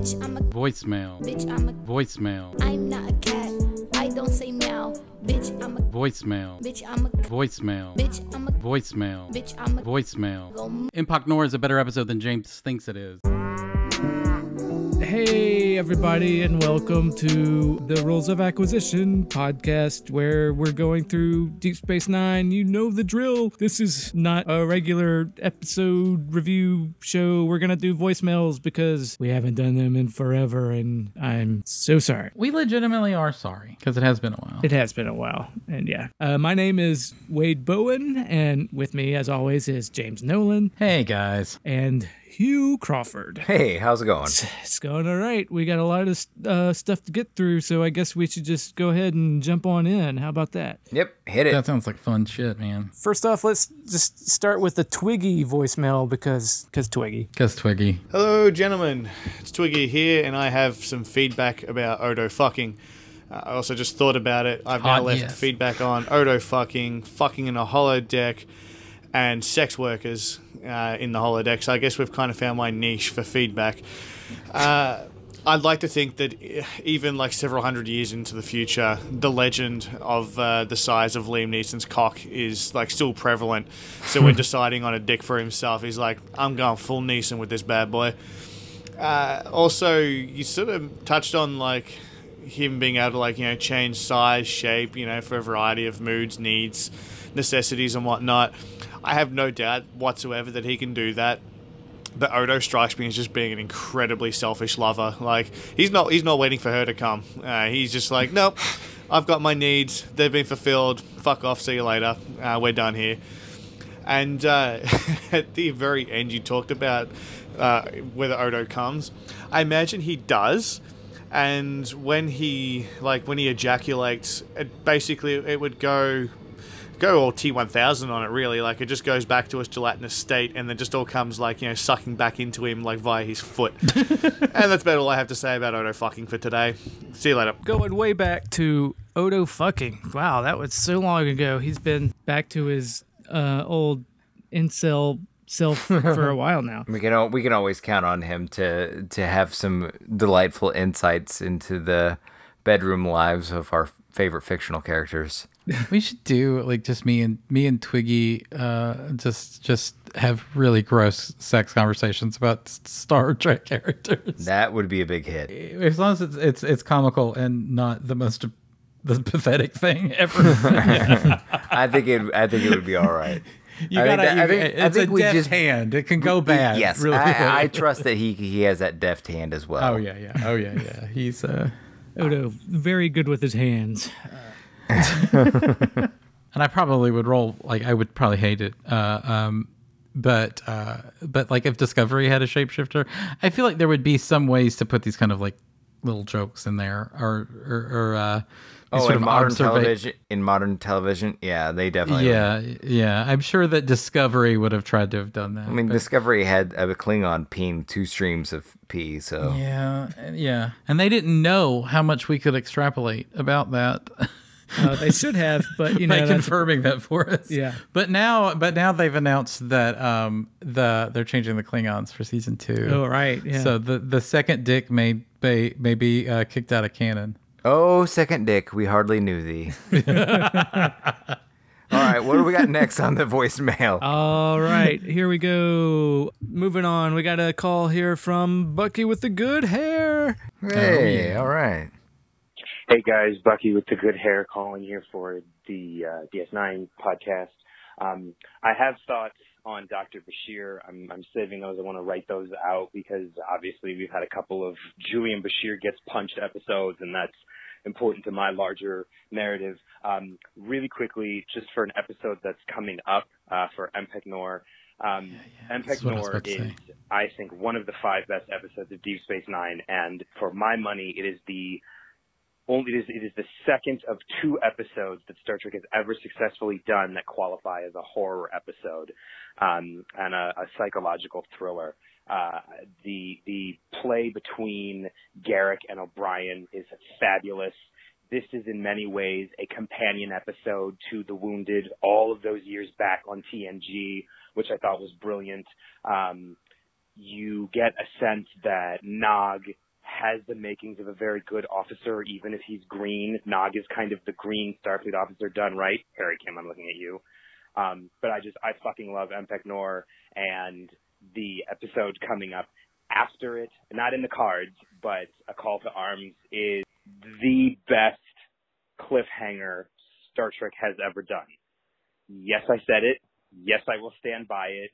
Bitch, I'm a Voicemail. bitch, I'm a Voicemail. I'm not a cat. I don't say meow. Bitch, I'm a Voicemail. bitch, I'm a Voicemail. bitch, I'm a Voicemail. bitch, I'm a Voicemail. Empok Nor is a better episode than James thinks it is. Hey, everybody, and welcome to the Rules of Acquisition podcast, where we're going through Deep Space Nine. You know the drill. This is not a regular episode review show. We're going to do voicemails because we haven't done them in forever, and I'm so sorry. We legitimately are sorry because it has been a while. It has been a while, and yeah. Uh, my name is Wade Bowen, and with me, as always, is James Nolan Hey guys. and Hugh Crawford. Hey, how's it going? It's going all right. We got a lot of uh, stuff to get through, so I guess we should just go ahead and jump on in. How about that? Yep, hit it. That sounds like fun shit, man. First off, let's just start with the Twiggy voicemail because because Twiggy. Cause Twiggy. Hello, gentlemen. It's Twiggy here, and I have some feedback about Odo fucking. Uh, I also just thought about it. I've now Ah, left yes. feedback on Odo fucking, fucking in a holodeck, and sex workers uh, in the holodeck. So I guess we've kind of found my niche for feedback. Uh, I'd like to think that even like several hundred years into the future, the legend of uh, the size of Liam Neeson's cock is like still prevalent. So when deciding on a dick for himself, he's like, I'm going full Neeson with this bad boy. Uh, also, you sort of touched on like him being able to like you know change size, shape, you know, for a variety of moods, needs, necessities, and whatnot. I have no doubt whatsoever that he can do that. But Odo strikes me as just being an incredibly selfish lover. Like he's not he's not waiting for her to come. Uh, he's just like, nope, I've got my needs. They've been fulfilled. Fuck off. See you later. Uh, we're done here. And uh, at the very end, you talked about uh, whether Odo comes. I imagine he does. And when he like when he ejaculates, it basically it would go go all T1000 on it really like it just goes back to its gelatinous state and then just all comes like you know sucking back into him like via his foot and that's about all I have to say about Odo fucking for today see you later Going way back to Odo fucking. Wow, that was so long ago. He's been back to his uh, old incel self for a while now. We can al- we can always count on him to to have some delightful insights into the bedroom lives of our favorite fictional characters. We should do like just me and me and Twiggy uh just just have really gross sex conversations about Star Trek characters. That would be a big hit. As long as it's it's it's comical and not the most the pathetic thing ever. I think it I think it would be all right. You I gotta. that- I you- think- I think a we deft just- hand. It can go bad. yes, really. I, I trust that he he has that deft hand as well. oh yeah, yeah. Oh yeah, yeah. He's uh, Odo, very good with his hands. and I probably would roll like I would probably hate it. Uh, um, but uh, but like if Discovery had a shapeshifter, I feel like there would be some ways to put these kind of like little jokes in there, or or, or uh, these Oh, sort in of modern observa- television, in modern television, yeah, they definitely. would. Yeah, yeah. I'm sure that Discovery would have tried to have done that. I mean, but- Discovery had a Klingon peeing two streams of pee, so Yeah, yeah. And they didn't know how much we could extrapolate about that Uh, they should have, but you know, by that's- confirming that for us. Yeah. But now but now they've announced that um the they're changing the Klingons for season 2. oh right, yeah. So the the second dick may may, may be uh, kicked out of canon. Oh, second dick, we hardly knew thee. All right, what do we got next on the voicemail? All right, here we go. Moving on, we got a call here from Bucky with the good hair. hey, all right. Hey guys, Bucky with the good hair calling here for the uh, DS9 podcast. Um, I have thoughts on Dr. Bashir. I'm, I'm saving those. I want to write those out because obviously we've had a couple of Julian Bashir gets punched episodes, and that's important to my larger narrative. Um, really quickly, just for an episode that's coming up uh, for Empok Nor. Um, that's what I was Empok Nor about is. I think, one of the five best episodes of Deep Space Nine, and for my money, it is the only it is it is the second of two episodes that Star Trek has ever successfully done that qualify as a horror episode um, and a, a psychological thriller. Uh, the the play between Garak and O'Brien is fabulous. This is in many ways a companion episode to The Wounded all of those years back on TNG, which I thought was brilliant. Um, you get a sense that Nog has the makings of a very good officer, even if he's green. Nog is kind of the green Starfleet officer done right. Harry Kim, I'm looking at you. Um, but I just, I fucking love Empok Nor and the episode coming up after it, not in the cards, but A Call to Arms is the best cliffhanger Star Trek has ever done. Yes, I said it. Yes, I will stand by it.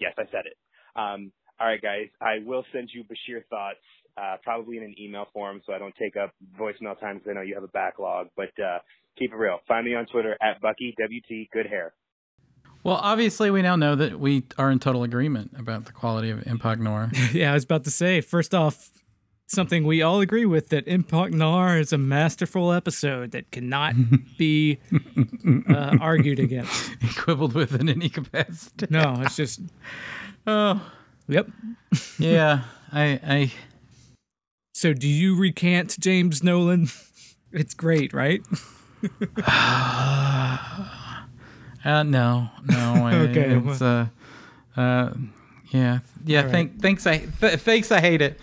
Yes, I said it. Um, all right, guys. I will send you Bashir thoughts, uh, probably in an email form, so I don't take up voicemail time because I know you have a backlog. But uh, keep it real. Find me on Twitter at Bucky WT Good Hair. Well, obviously, we now know that we are in total agreement about the quality of Empok Nor. yeah, I was about to say, first off, something we all agree with that Empok Nor is a masterful episode that cannot be uh, argued against. Quibbled with in any capacity. No, it's just, Oh, yep. yeah. I, I, So do you recant James Nolan? It's great, right? uh, no, no. I, Okay, It's, uh, uh, yeah, yeah. right. Thank, thanks. I, th- thanks. I hate it.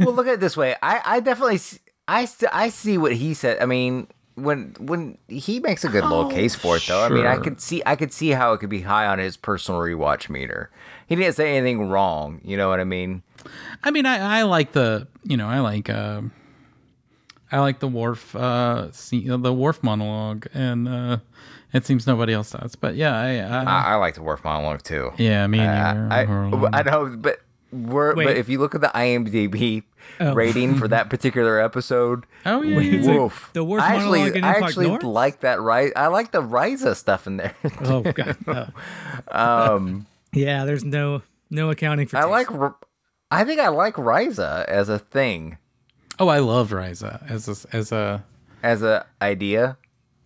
well, look at it this way. I, I definitely, s- I, st- I see what he said. I mean, when when he makes a good little case for it, though. I mean, I could see, I could see how it could be high on his personal rewatch meter. He didn't say anything wrong. You know what I mean? I mean, I, I like the, you know, I like, uh, I like the Worf, uh, scene, the Worf monologue, and uh, it seems nobody else does. But yeah, I, I, I, I like the Worf monologue too. yeah, me and. I, are- I, I know, but we're, but if you look at the IMDb Oh. rating for that particular episode, oh yeah, yeah, yeah. like the I actually, monologue in I actually like that. Right, I like the Risa stuff in there. Oh, God. Oh. um, Yeah, there's no no accounting for I taste. like. I think I like Risa as a thing, Oh, I love Risa as a, as a as a idea.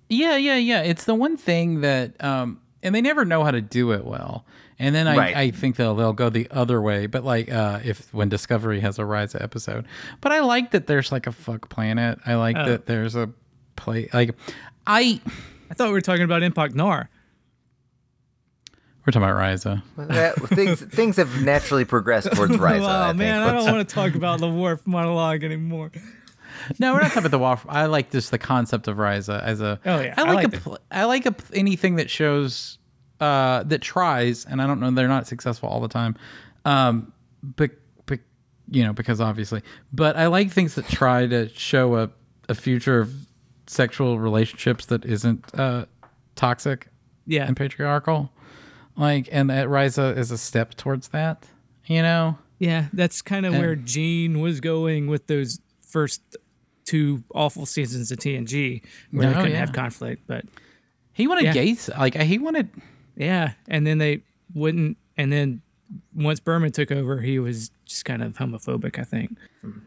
Yeah, yeah, yeah. It's the one thing that, um, and they never know how to do it well. And then I, Right. I think they'll they'll go the other way. But like, uh, if when Discovery has a Risa episode, but I like that there's like a fuck planet. I like Oh. that there's a play. Like, I I thought we were talking about Empok Nor. We're talking about Risa. That- things things have naturally progressed towards Risa. oh I think. man, I don't want to talk about the Worf monologue anymore. No, we're not talking about the Waff. I like just the concept of Risa as a. Oh, yeah, I I like liked a. pl- I like a anything that shows, uh, that tries, and I don't know they're not successful all the time, um, but but you know because obviously, but I like things that try to show a a future of sexual relationships that isn't uh toxic Yeah, and patriarchal, like and that Risa is a step towards that. You know. yeah, that's kind of where Gene was going with those first two awful seasons of TNG, where they Oh, couldn't yeah. have conflict. But He wanted Yeah. gays like he wanted yeah, and then they wouldn't, and then once Berman took over, he was just kind of homophobic, I think.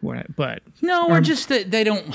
I, but No, or just that they don't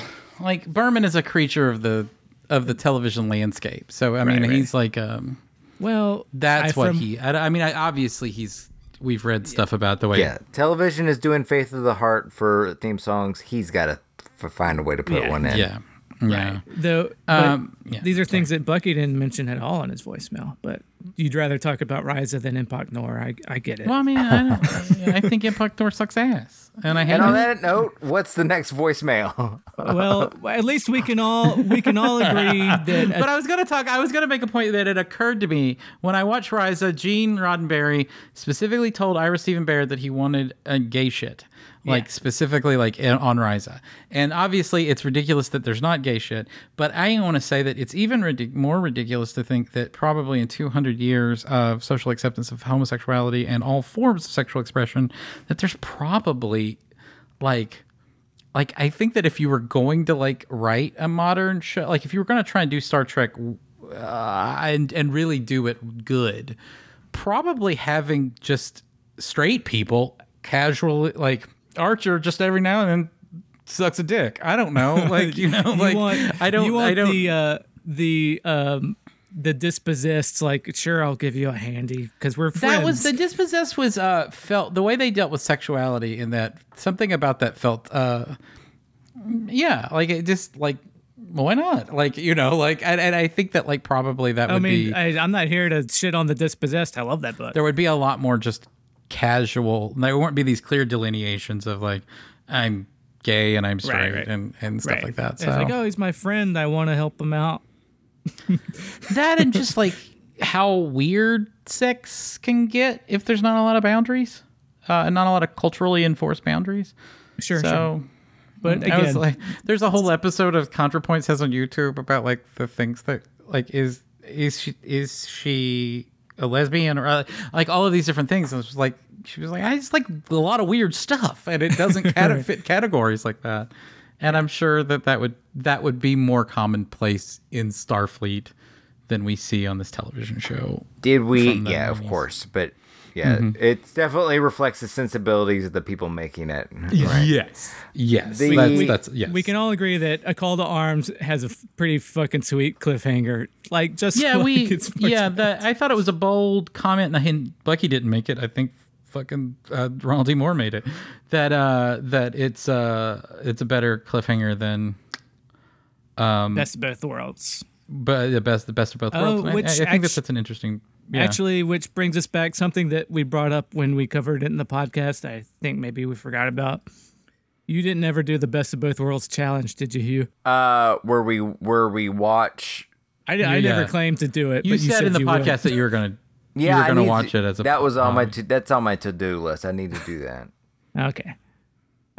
like Berman is a creature of the of the television landscape. So I mean, Right, right. he's like um well, that's I- what from- he. I, I mean, I, obviously he's we've read stuff about the way. Yeah, television is doing "Faith of the Heart" for theme songs. He's got to f- find a way to put Yeah. one in. yeah, yeah. Though Um, yeah, these are things that Bucky didn't mention at all in his voicemail. But you'd rather talk about Risa than Empok Nor. I, I get it. Well, I mean, I, don't, I think Empok Nor sucks ass, and I hate And on it. that note, what's the next voicemail? well, at least we can all we can all agree that But I was gonna talk. I was gonna make a point that it occurred to me when I watched Risa. Gene Roddenberry specifically told Ira Steven Behr that he wanted a gay shit, like Yeah. specifically like in- on Risa. And obviously, it's ridiculous that there's not gay shit. But I want to say that it's even ridic- more ridiculous to think that probably in 200 years of social acceptance of homosexuality and all forms of sexual expression, that there's probably like like I think that if you were going to like write a modern show, like if you were going to try and do Star Trek uh, and and really do it good, probably having just straight people casually like Archer just every now and then sucks a dick. I don't know, like you know, you like want, I don't, you want I don't. the uh, the um the dispossessed. Like, sure, I'll give you a handy because we're friends. that was the dispossessed was uh felt the way they dealt with sexuality in that something about that felt uh yeah like it just like why not like you know like and, and i think that like probably that would mean, be I, I'm not here to shit on the dispossessed. I love that book. there would be a lot more just casual. There won't be these clear delineations of like I'm gay and I'm straight right. and and stuff like that. It's So like, oh, he's my friend. I want to help him out. that and just like how weird sex can get if there's not a lot of boundaries uh, and not a lot of culturally enforced boundaries. Sure, so. sure. But I was again, like, there's a whole episode of ContraPoints has on YouTube about like the things that like is is she is she a lesbian or uh, like all of these different things. And it was like she was like I just like a lot of weird stuff, and it doesn't cat- fit categories like that. And I'm sure that that would that would be more commonplace in Starfleet than we see on this television show. Did we? from the Yeah, of course. But yeah, it definitely reflects the sensibilities of the people making it. Right. Yes, yes, The- that's, We- that's yes. we can all agree that a call to arms has a f- pretty fucking sweet cliffhanger. Like just yeah, like we it's much- yeah. The, I thought it was a bold comment, and I hint, Bucky didn't make it. I think fucking uh, Ronald D. Moore made it. That uh, that it's uh, it's a better cliffhanger than best of both worlds. but the best the best of both Oh, worlds. I- which I, I think that act- that's an interesting. Yeah. Actually, which brings us back something that we brought up when we covered it in the podcast. I think maybe we forgot about. You didn't ever do the best of both worlds challenge, did you, Hugh? Uh, where we where we watch. I, I Yeah. never claimed to do it. you but said, you said in the you podcast would. that you were gonna Yeah, you were gonna need watch to- it as a that was on my um, to, that's on my to do list. I need to do that. Okay.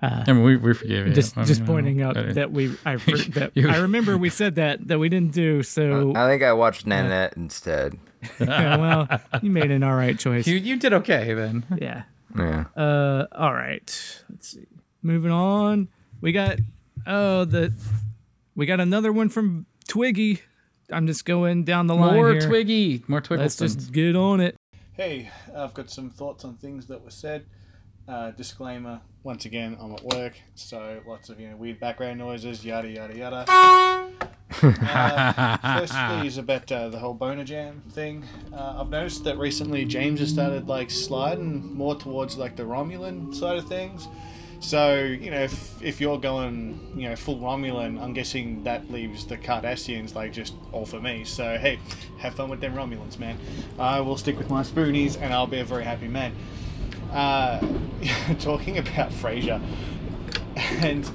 I mean, we, we forgave you. Just I just pointing uh, out uh, that we I that You- I remember we said that that we didn't do. So I think I watched Nanette instead. yeah, well, you made an all right choice. you you did okay then. Yeah. Yeah. Uh, all right. Let's see. Moving on. We got oh the we got another one from Twiggy. I'm just going down the line More here. Twiggy, more Twiggy. Let's just get on it. Hey, I've got some thoughts on things that were said. Uh, disclaimer: Once again, I'm at work, so lots of you know weird background noises, yada yada yada. Uh, firstly, is about uh, the whole boner jam thing. Uh, I've noticed that recently James has started like sliding more towards like the Romulan side of things. So you know, if, if you're going, you know, full Romulan, I'm guessing that leaves the Cardassians like just all for me. So hey, have fun with them Romulans, man. I will stick with my spoonies, and I'll be a very happy man. Uh, talking about Frasier, and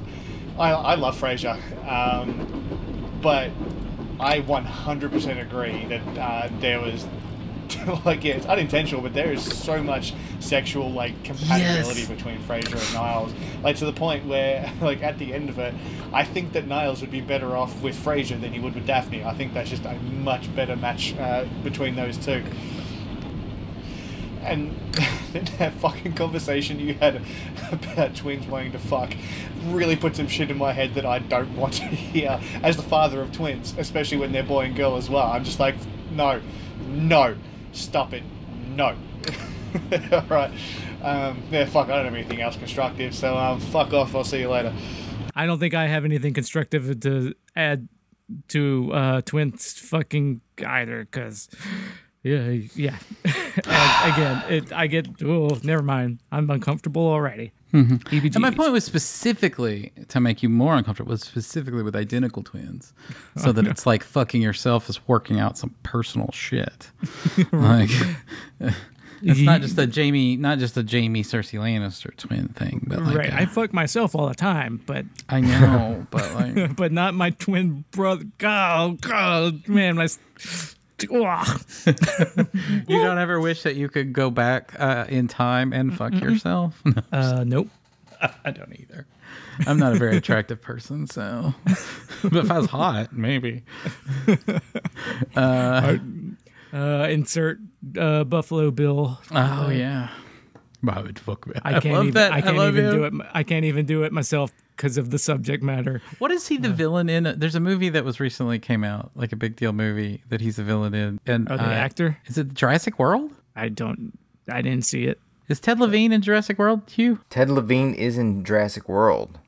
I, I love Frasier, um, but I 100% agree that uh, there was like yeah, it's unintentional, but there is so much sexual like compatibility Yes. between Frasier and Niles, like to the point where like at the end of it, I think that Niles would be better off with Frasier than he would with Daphne. I think that's just a much better match uh, between those two. And that fucking conversation you had about twins wanting to fuck really put some shit in my head that I don't want to hear as the father of twins, especially when they're boy and girl as well. I'm just like, no, no, stop it, no. Alright. Um, yeah, fuck, I don't have anything else constructive, so um, fuck off, I'll see you later. I don't think I have anything constructive to add to uh, Twins fucking either, because yeah, yeah. again, it I get oh, never mind. I'm uncomfortable already. Mm-hmm. EBGBs. And my point was specifically to make you more uncomfortable, was specifically with identical twins. So that it's like fucking yourself is working out some personal shit. like it's not just a Jamie not just a Jamie Cersei Lannister twin thing, but like right. I fuck myself all the time, but I know, but like but not my twin brother. God, oh, God, man, my. you don't ever wish that you could go back uh, in time and fuck yourself? No, Uh, nope. I don't either. I'm not a very attractive person, so but if I was hot, maybe. Uh, insert uh, Buffalo Bill. Oh yeah. I would fuck me. I can't love even. that. I can't love even him. do it. I can't even do it myself because of the subject matter. What is he the villain in? There's a movie that was recently came out, like a big deal movie that he's a villain in. And Oh, the uh, actor? Is it Jurassic World? I don't. I didn't see it. Is Ted Levine in Jurassic World? Hugh? Ted Levine is in Jurassic World.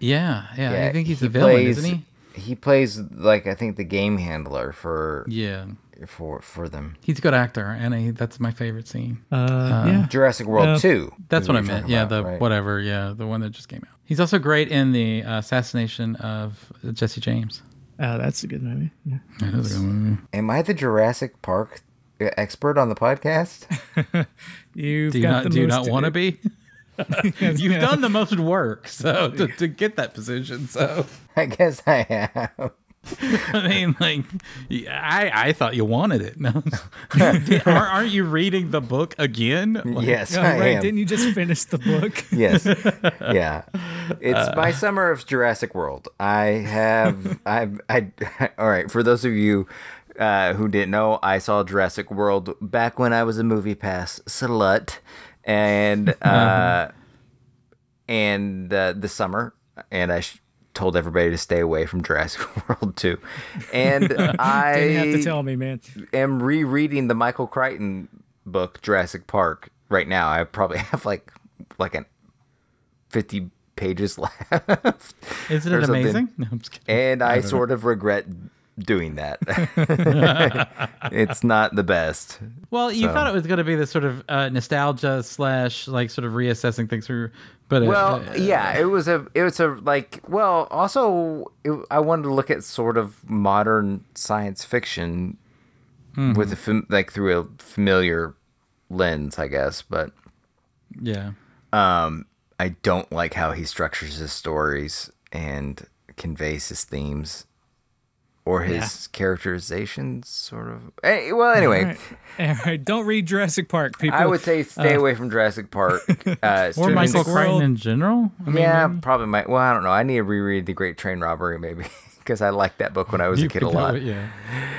Yeah, yeah. I think he's he the villain, plays- isn't he? He plays like I think the game handler for Yeah. for for them. He's a good actor, and I, that's my favorite scene. Uh, yeah. Jurassic World Uh, Two. That's what I meant. Yeah, about, the right? whatever. Yeah, the one that just came out. He's also great in the uh, assassination of Jesse James. Oh, that's a good movie. Yeah. That is a good movie. Am I the Jurassic Park expert on the podcast? You've Do you got not the do you not want to be? Yes, You've done the most work, so to, to get that position. So I guess I am. I mean, like, I I thought you wanted it. No, aren't, aren't you reading the book again? Like, Yes, Oh, I right. am. Didn't you just finish the book? yes yeah it's my summer of jurassic world i have i've i all right for those of you uh, who didn't know i saw jurassic world back when i was a movie pass slut and uh and uh, this summer and i sh- told everybody to stay away from jurassic world too and i Didn't have to tell me, man. am rereading the Michael Crichton book Jurassic Park right now. I probably have like like an 50 pages left. Isn't it amazing? No, I'm just. And I sort of regret doing that. it's not the best. Well, you So- thought it was going to be this sort of uh, nostalgia slash like sort of reassessing things through, but Well, uh, yeah, it was a it was a like well, also it, I wanted to look at sort of modern science fiction with a fam- like through a familiar lens, I guess, but yeah. Um, I don't like how he structures his stories and conveys his themes or his characterizations, sort of. Eh, well, anyway, All right. All right. Don't read Jurassic Park, people. I would say stay away from Jurassic Park. Uh, Or Michael Crichton in general. I mean, yeah, maybe? probably might. Well, I don't know. I need to reread The Great Train Robbery, maybe, because I liked that book when I was You a kid a lot. with- yeah,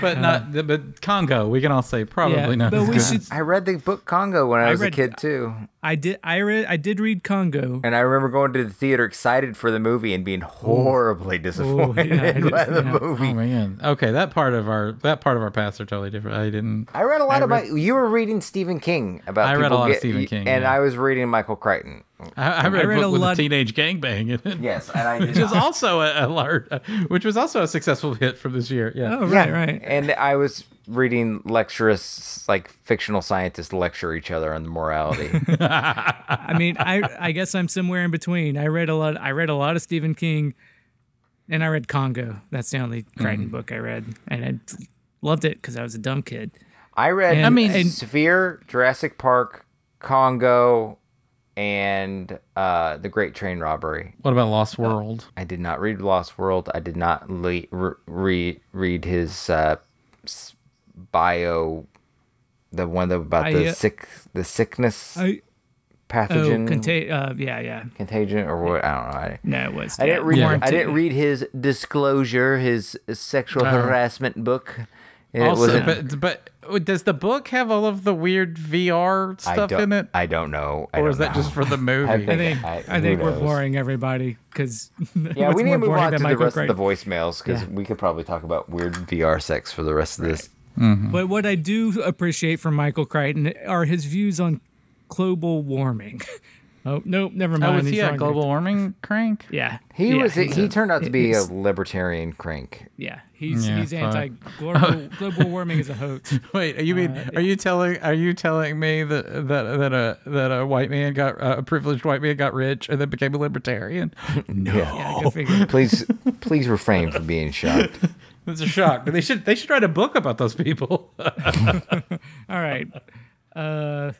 but uh, not. But Congo, we can all say probably yeah, not. but as we good. should. I read the book Congo when I I was read- a kid too, I did. I read. I did read Congo. and I remember going to the theater excited for the movie and being horribly disappointed yeah, did- by the yeah. movie. Oh man. Okay, that part of our that part of our past are totally different. I didn't. I read a lot I about you were reading Stephen King about I read a people lot of Stephen King, and yeah. I was reading Michael Crichton. I, I read, read a a book with lot- a teenage gangbang in it. Yes, and I did Which was not. also a, a large, uh, which was also a successful hit from this year. Yeah. Oh, Yeah, right, right. And I was reading lecturers like fictional scientists lecture each other on the morality. I mean, I I guess I'm somewhere in between. I read a lot. I read a lot of Stephen King, and I read Congo. That's the only mm-hmm. Crichton book I read, and I loved it because I was a dumb kid. I read And- I I mean mean- Sphere, Jurassic Park, Congo, and uh, The Great Train Robbery. What about Lost World? I did not read Lost World. I did not le- re- re- read his uh, bio, the one about I, the uh, sick, the sickness I oh, pathogen, conta- uh, yeah, yeah. contagion, or what? I don't know. I, No, it was. I yeah, didn't read. Yeah. I didn't read his disclosure, his sexual harassment book. It also, wasn't. but but does the book have all of the weird VR stuff in it, I don't know. I or don't is that know. just for the movie? I I think- think I- I, think we're boring everybody because Yeah, we need to move on to the rest of the voicemails because we could probably talk about weird VR sex for the rest of this. Mm-hmm. But what I do appreciate from Michael Crichton are his views on global warming. Oh nope, never mind. oh, is he's he a wrong. global warming crank? Yeah, He yeah, was. He a- turned out to be a libertarian crank. Yeah, he's Yeah, he's anti global global warming is a hoax. Wait, you mean Uh, are you telling are you telling me that that that a that a white man got uh, a privileged white man got rich and then became a libertarian? no, Yeah. Please, please refrain from being shocked. that's a shock. They should they should write a book about those people. All right. Uh,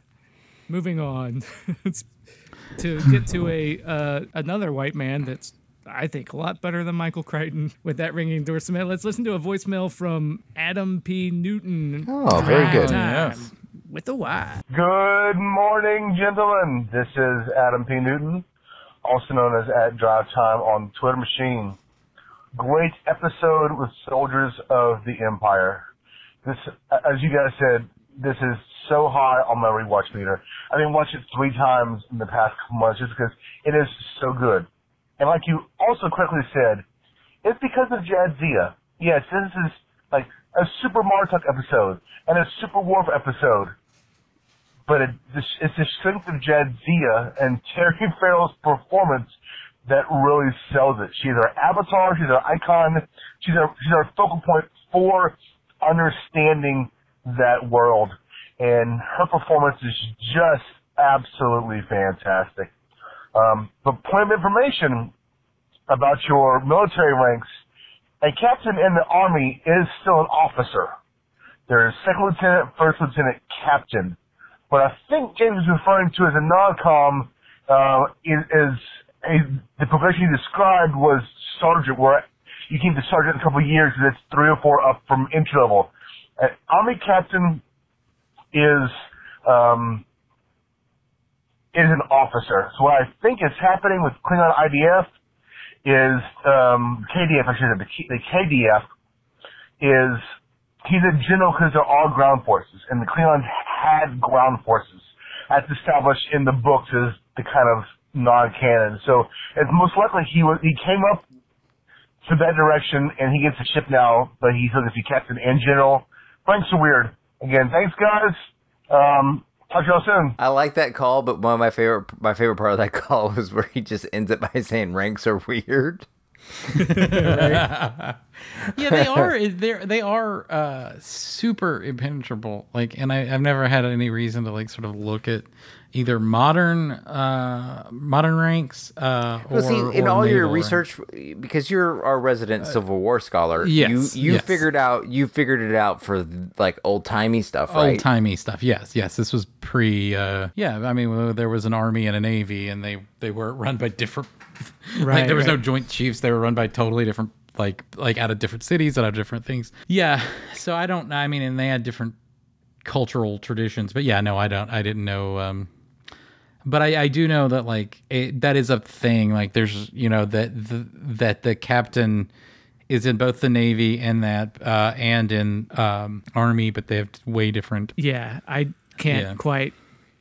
moving on It's to get to a uh, another white man that's I think a lot better than Michael Crichton with that ringing endorsement. Let's listen to a voicemail from Adam P. Newton. Oh, very good. Time yes. With a Y. Good morning, gentlemen. This is Adam P. Newton, also known as at Drive Time on Twitter Machine. Great episode with Soldiers of the Empire. This, as you guys said, this is so high on my rewatch meter. I mean, watched it three times in the past couple months just because it is so good. And like you also correctly said, it's because of Jadzia. Yes, this is like a Super Martok episode and a Super Worf episode but it, it's the strength of Jadzia and Terry Farrell's performance that really sells it. She's our avatar. She's our icon. She's our she's our focal point for understanding that world, and her performance is just absolutely fantastic. Um, but point of information about your military ranks: a captain in the army is still an officer. There's second lieutenant, first lieutenant, captain. What I think James is referring to as a non-com uh, is, is a, the progression he described was sergeant, where you came to sergeant in a couple of years, and it's three or four up from entry level. Uh, Army captain is um, is an officer. So what I think is happening with Klingon IDF is um, KDF, I should say, the, KDF is he's a general because they're all ground forces, and the Klingons had ground forces. That's established in the books as the kind of non-canon. So it's most likely he was he came up to that direction, and he gets a ship now, but he's going to be captain and general. Franks are weird. Again, thanks guys. Um, talk to y'all soon. I like that call, but one of my favorite my favorite part of that call was where he just ends it by saying ranks are weird. yeah, they are. They they are uh, super impenetrable. Like, and I, I've never had any reason to like sort of look at either modern uh, modern ranks uh, or, Well, see, in or all your research, because you're our resident Civil War scholar, yes, you you yes. figured out you figured it out for like old timey stuff, right? old timey stuff. Yes, yes. This was pre. Uh, yeah, I mean, well, there was an army and a navy, and they they were run by different. like Right, there was no joint chiefs. They were run by totally different, like like out of different cities, out of different things. Yeah. So I don't. I mean, and they had different cultural traditions. But yeah, no, I don't. I didn't know. Um, but I, I do know that like it, that is a thing. Like there's you know that the, that the captain is in both the navy and that uh, and in um, army, but they have way different. Yeah, I can't Yeah. quite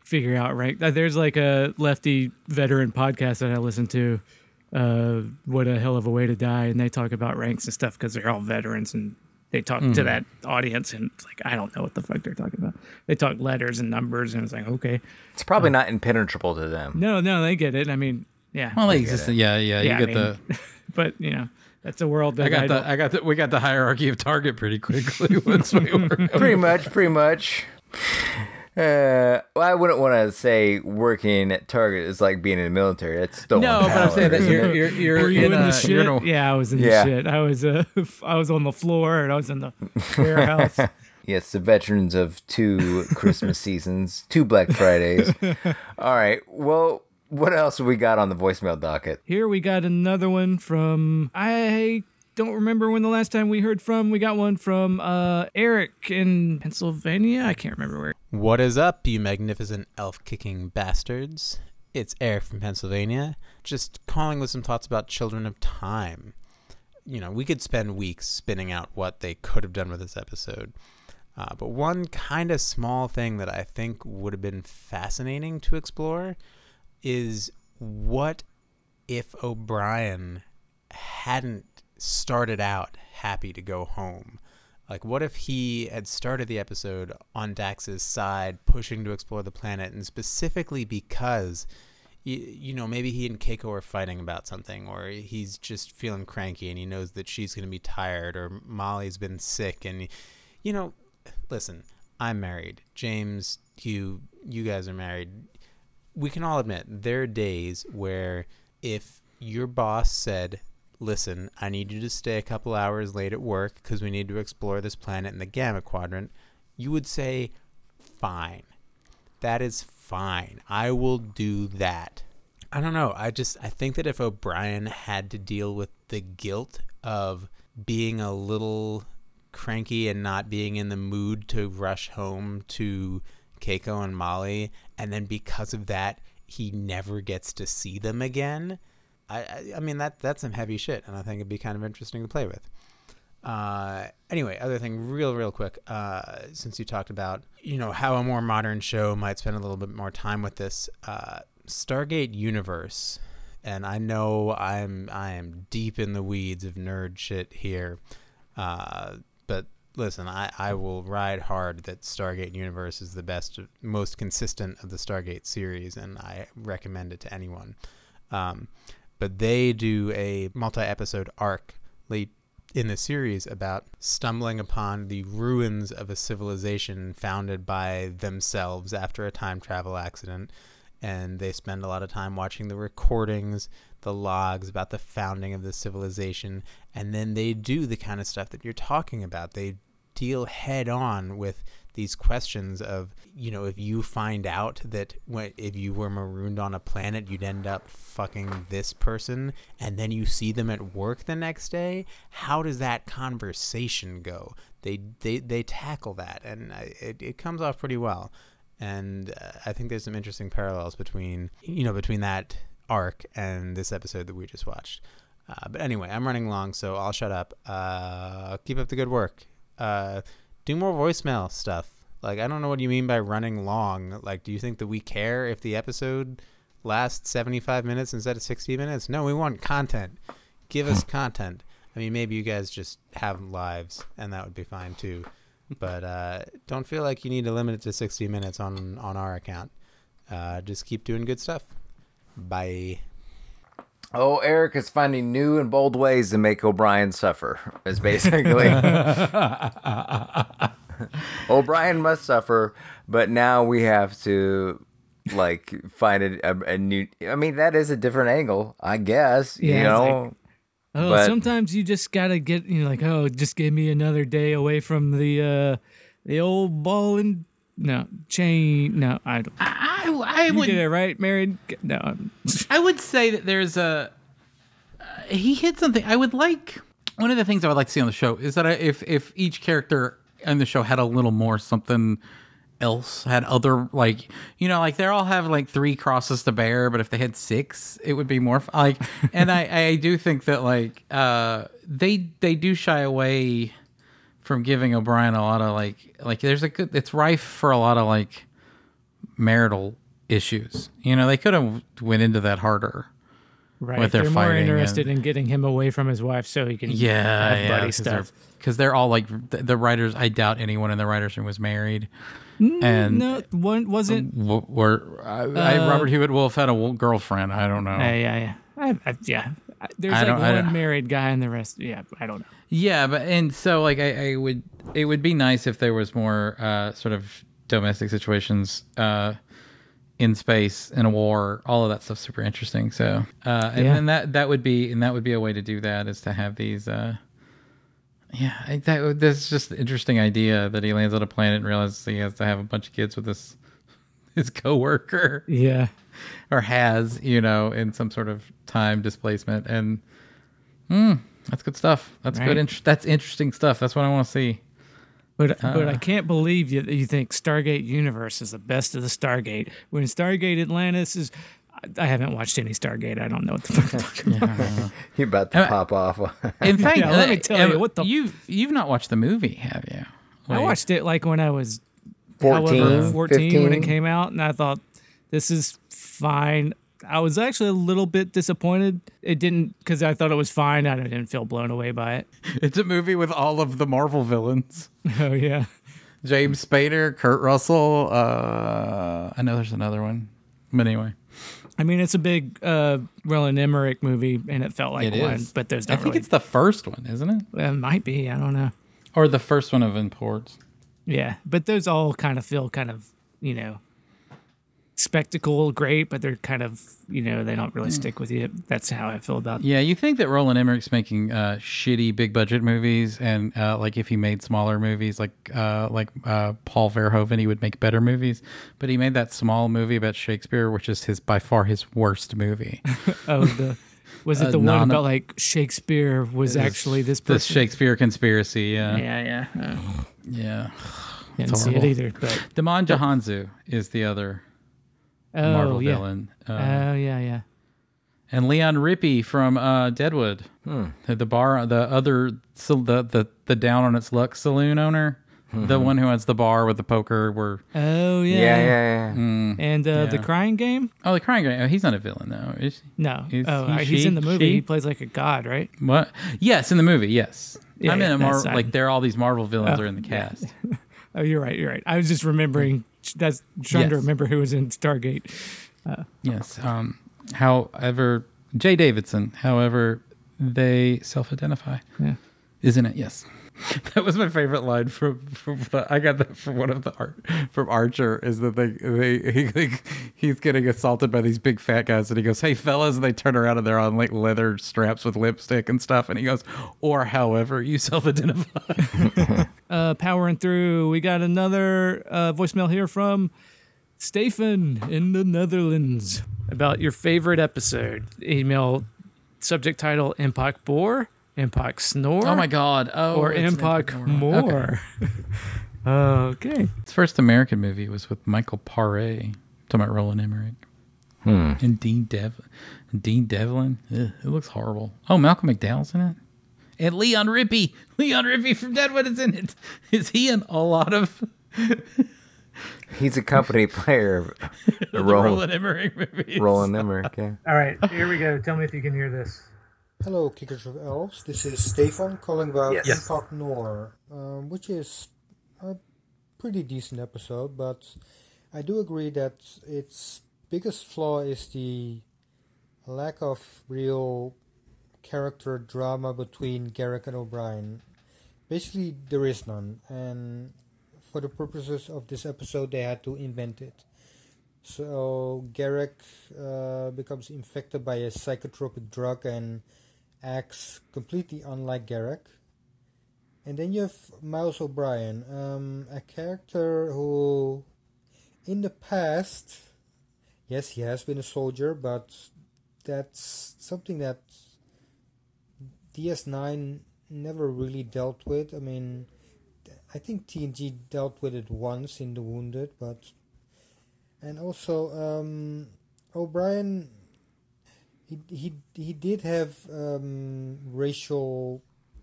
figure out rank. uh, There's like a lefty veteran podcast that I listen to. Uh, what a hell of a way to die, and they talk about ranks and stuff because they're all veterans and they talk to Mm-hmm. that audience and it's like I don't know what the fuck they're talking about. They talk letters and numbers and it's like okay, It's probably not impenetrable to them. no, no, they get it. I mean, yeah, Well, they exist. Yeah, yeah. You yeah, I get the. but you know, that's a world that I got don't- the. I got the. We got the hierarchy of target pretty quickly once we were. pretty much, pretty much. Uh, well, I wouldn't want to say working at Target is like being in the military. It's still No, but I'm saying that you're you're you're Were you in, in, the a, shit? you're in a- yeah, I was in Yeah. the shit. I was uh, I was on the floor and I was in the warehouse. Yes, the veterans of two Christmas seasons, two Black Fridays. All right. Well, what else have we got on the voicemail docket? Here we got another one from I don't remember when the last time we heard from. We got one from uh Eric in Pennsylvania. I can't remember where. What is up, you magnificent elf kicking bastards? It's Eric from Pennsylvania, just calling with some thoughts about Children of Time. You know, we could spend weeks spinning out what they could have done with this episode. Uh, but one kind of small thing that I think would have been fascinating to explore is what if O'Brien hadn't started out happy to go home? Like, what if he had started the episode on Dax's side, pushing to explore the planet, and specifically because, you, you know, maybe he and Keiko are fighting about something, or he's just feeling cranky and he knows that she's going to be tired, or Molly's been sick, and, you know, listen, I'm married. James, you, you guys are married. We can all admit there are days where if your boss said, listen, I need you to stay a couple hours late at work because we need to explore this planet in the Gamma Quadrant, you would say, fine. That is fine. I will do that. I don't know. I just, I think that if O'Brien had to deal with the guilt of being a little cranky and not being in the mood to rush home to Keiko and Molly, and then because of that, he never gets to see them again. I, I, mean that that's some heavy shit, and I think it'd be kind of interesting to play with. Uh, anyway, other thing, real real quick, uh, since you talked about you know how a more modern show might spend a little bit more time with this, uh, Stargate Universe, and I know I'm I am deep in the weeds of nerd shit here, uh, but listen, I, I will ride hard that Stargate Universe is the best, most consistent of the Stargate series, and I recommend it to anyone. Um, but they do a multi-episode arc late in the series about stumbling upon the ruins of a civilization founded by themselves after a time travel accident. And they spend a lot of time watching the recordings the logs about the founding of the civilization. And then they do the kind of stuff that you're talking about. They deal head on with these questions of you know if you find out that when, if you were marooned on a planet you'd end up fucking this person and then you see them at work the next day how does that conversation go? They they, they tackle that and it, it comes off pretty well. And uh, i think there's some interesting parallels between you know between that arc and this episode that we just watched. Uh, but anyway i'm running long so i'll shut up. Uh, keep up the good work. Uh, do more voicemail stuff. Like I don't know what you mean by running long. Like do you think that we care if the episode lasts 75 minutes instead of 60 minutes? No, we want content. Give us content. I mean, maybe you guys just have lives and that would be fine too. But uh, don't feel like you need to limit it to 60 minutes on on our account. Uh, just keep doing good stuff. Bye. Oh, Eric is finding new and bold ways to make O'Brien suffer. Is basically O'Brien must suffer, but now we have to like find a, a, a new. I mean, that is a different angle, I guess. Yeah, you know, like- Oh, But- sometimes you just gotta get you know like oh just give me another day away from the uh the old ball and no chain no I don't I, I you would did it right married no I'm- I would say that there's a uh, he hit something. I would like one of the things I would like to see on the show is that I, if if each character in the show had a little more something else, had other like you know like they all have like three crosses to bear, but if they had six, it would be more like. and I I do think that like uh they they do shy away from giving O'Brien a lot of like like there's a good it's rife for a lot of like marital issues. You know, they could have went into that harder. right With their they're more interested and- in getting him away from his wife so he can Yeah, have yeah, buddy cause stuff They're, because they're all like the, the writers. I doubt anyone in the writers room was married. and no one wasn't w- were I, I, Uh, Robert Hewitt Wolfe had a girlfriend. I don't know. Uh, yeah, yeah. I, I, yeah. There's I like one married guy and the rest. Yeah, I don't know. Yeah, but and so like I, I would it would be nice if there was more uh, sort of domestic situations uh, in space in a war. All of that stuff super interesting. So uh, and Yeah. then that that would be and that would be a way to do that is to have these. Uh, yeah, I, that would- that's just an interesting idea that he lands on a planet and realizes he has to have a bunch of kids with this his coworker Yeah. or has you know in some sort of time displacement and hmm, that's good stuff. That's Right. good. Int- that's interesting stuff. That's what I want to see. But but Uh. I can't believe you you think Stargate Universe is the best of the Stargate when Stargate Atlantis is. I- I haven't watched any Stargate. I don't know what the fuck. I'm talking about. You're about to Uh, pop off. In fact, Yeah, let me uh, tell uh, you, what the- you've you've not watched the movie, have you? I watched it like when I was 14, however, 14 when it came out, and I thought this is fine. I was actually a little bit disappointed. It didn't because I thought it was fine. I didn't feel blown away by it. It's a movie with all of the Marvel villains. Oh yeah, James Spader, Kurt Russell. Uh, I know there's another one, but anyway, I mean it's a big uh, Roland Emmerich movie, and it felt like It one, is. but there's I think really. it's the first one, isn't it? It might be. I don't know. Or the first one of imports. Yeah, but those all kind of feel kind of you know spectacle great, but they're kind of you know they don't really stick with you. That's how I feel about. Yeah, you think that Roland Emmerich's making uh, shitty big budget movies, and uh, like if he made smaller movies, like uh, like uh, Paul Verhoeven, he would make better movies. But he made that small movie about Shakespeare, which is his by far his worst movie. Oh, the was it the one about like Shakespeare was actually this the person? Shakespeare conspiracy. Yeah, Yeah, yeah. Yeah. didn't see it horrible. either, but Djimon Hounsou is the other oh Marvel yeah, villain, uh, oh yeah, yeah. and Leon Rippey from uh, Deadwood, the, the bar, the other, the the the down on its luck saloon owner, the one who has the bar with the poker. Where Oh yeah, yeah, yeah, yeah. And uh, the crying game? oh, the crying game. Oh, he's not a villain though. Is he? No. Is oh, he, uh, he's she, in the movie. she? He plays like a god, right? What? Yes, in the movie. Yes. Yeah, I'm yeah, a Mar- that's- like there, are all these Marvel villains Oh, are in the yeah. cast. Oh, you're right. You're right. I was just remembering. That's trying to remember who was in Stargate. Yes. Um, however, Jaye Davidson, however they self-identify, Yeah. isn't it? Yes. That was my favorite line from, from the, I got that from one of the art from Archer is that they they he, he he's getting assaulted by these big fat guys and he goes, "Hey fellas," and they turn around and they're on like leather straps with lipstick and stuff, and he goes, "Or however you self-identify." uh, powering through. We got another uh, voicemail here from Stephen in the Netherlands about your favorite episode. Email subject title Impact Boar, Impact Snore. oh my god! Oh, Or it's an Impact Okay. More. okay. Its first American movie was with Michael Paré. Talking about Roland Emmerich. Hmm. And Dean Dev Dean Devlin. Ugh, it looks horrible. Oh, Malcolm McDowell's in it. And Leon Rippy. Leon Rippy from Deadwood is in it. Is he in a lot of He's a company player of the Roland, Roland Emmerich movies? Roland Emmerich. Yeah. All right, here we go. Tell me if you can hear this. Hello, Kickers of Elves. This is Stefan calling about Yes. Empok Nor, um, which is a pretty decent episode, but I do agree that its biggest flaw is the lack of real character drama between Garak and O'Brien. Basically, there is none, and for the purposes of this episode, they had to invent it. So Garak uh, becomes infected by a psychotropic drug and acts completely unlike Garak. And then you have Miles O'Brien, um, a character who, in the past, yes, he has been a soldier, but that's something that DS9 never really dealt with. I mean, I think TNG dealt with it once in The Wounded, but. And also, um, O'Brien he he he did have um, racial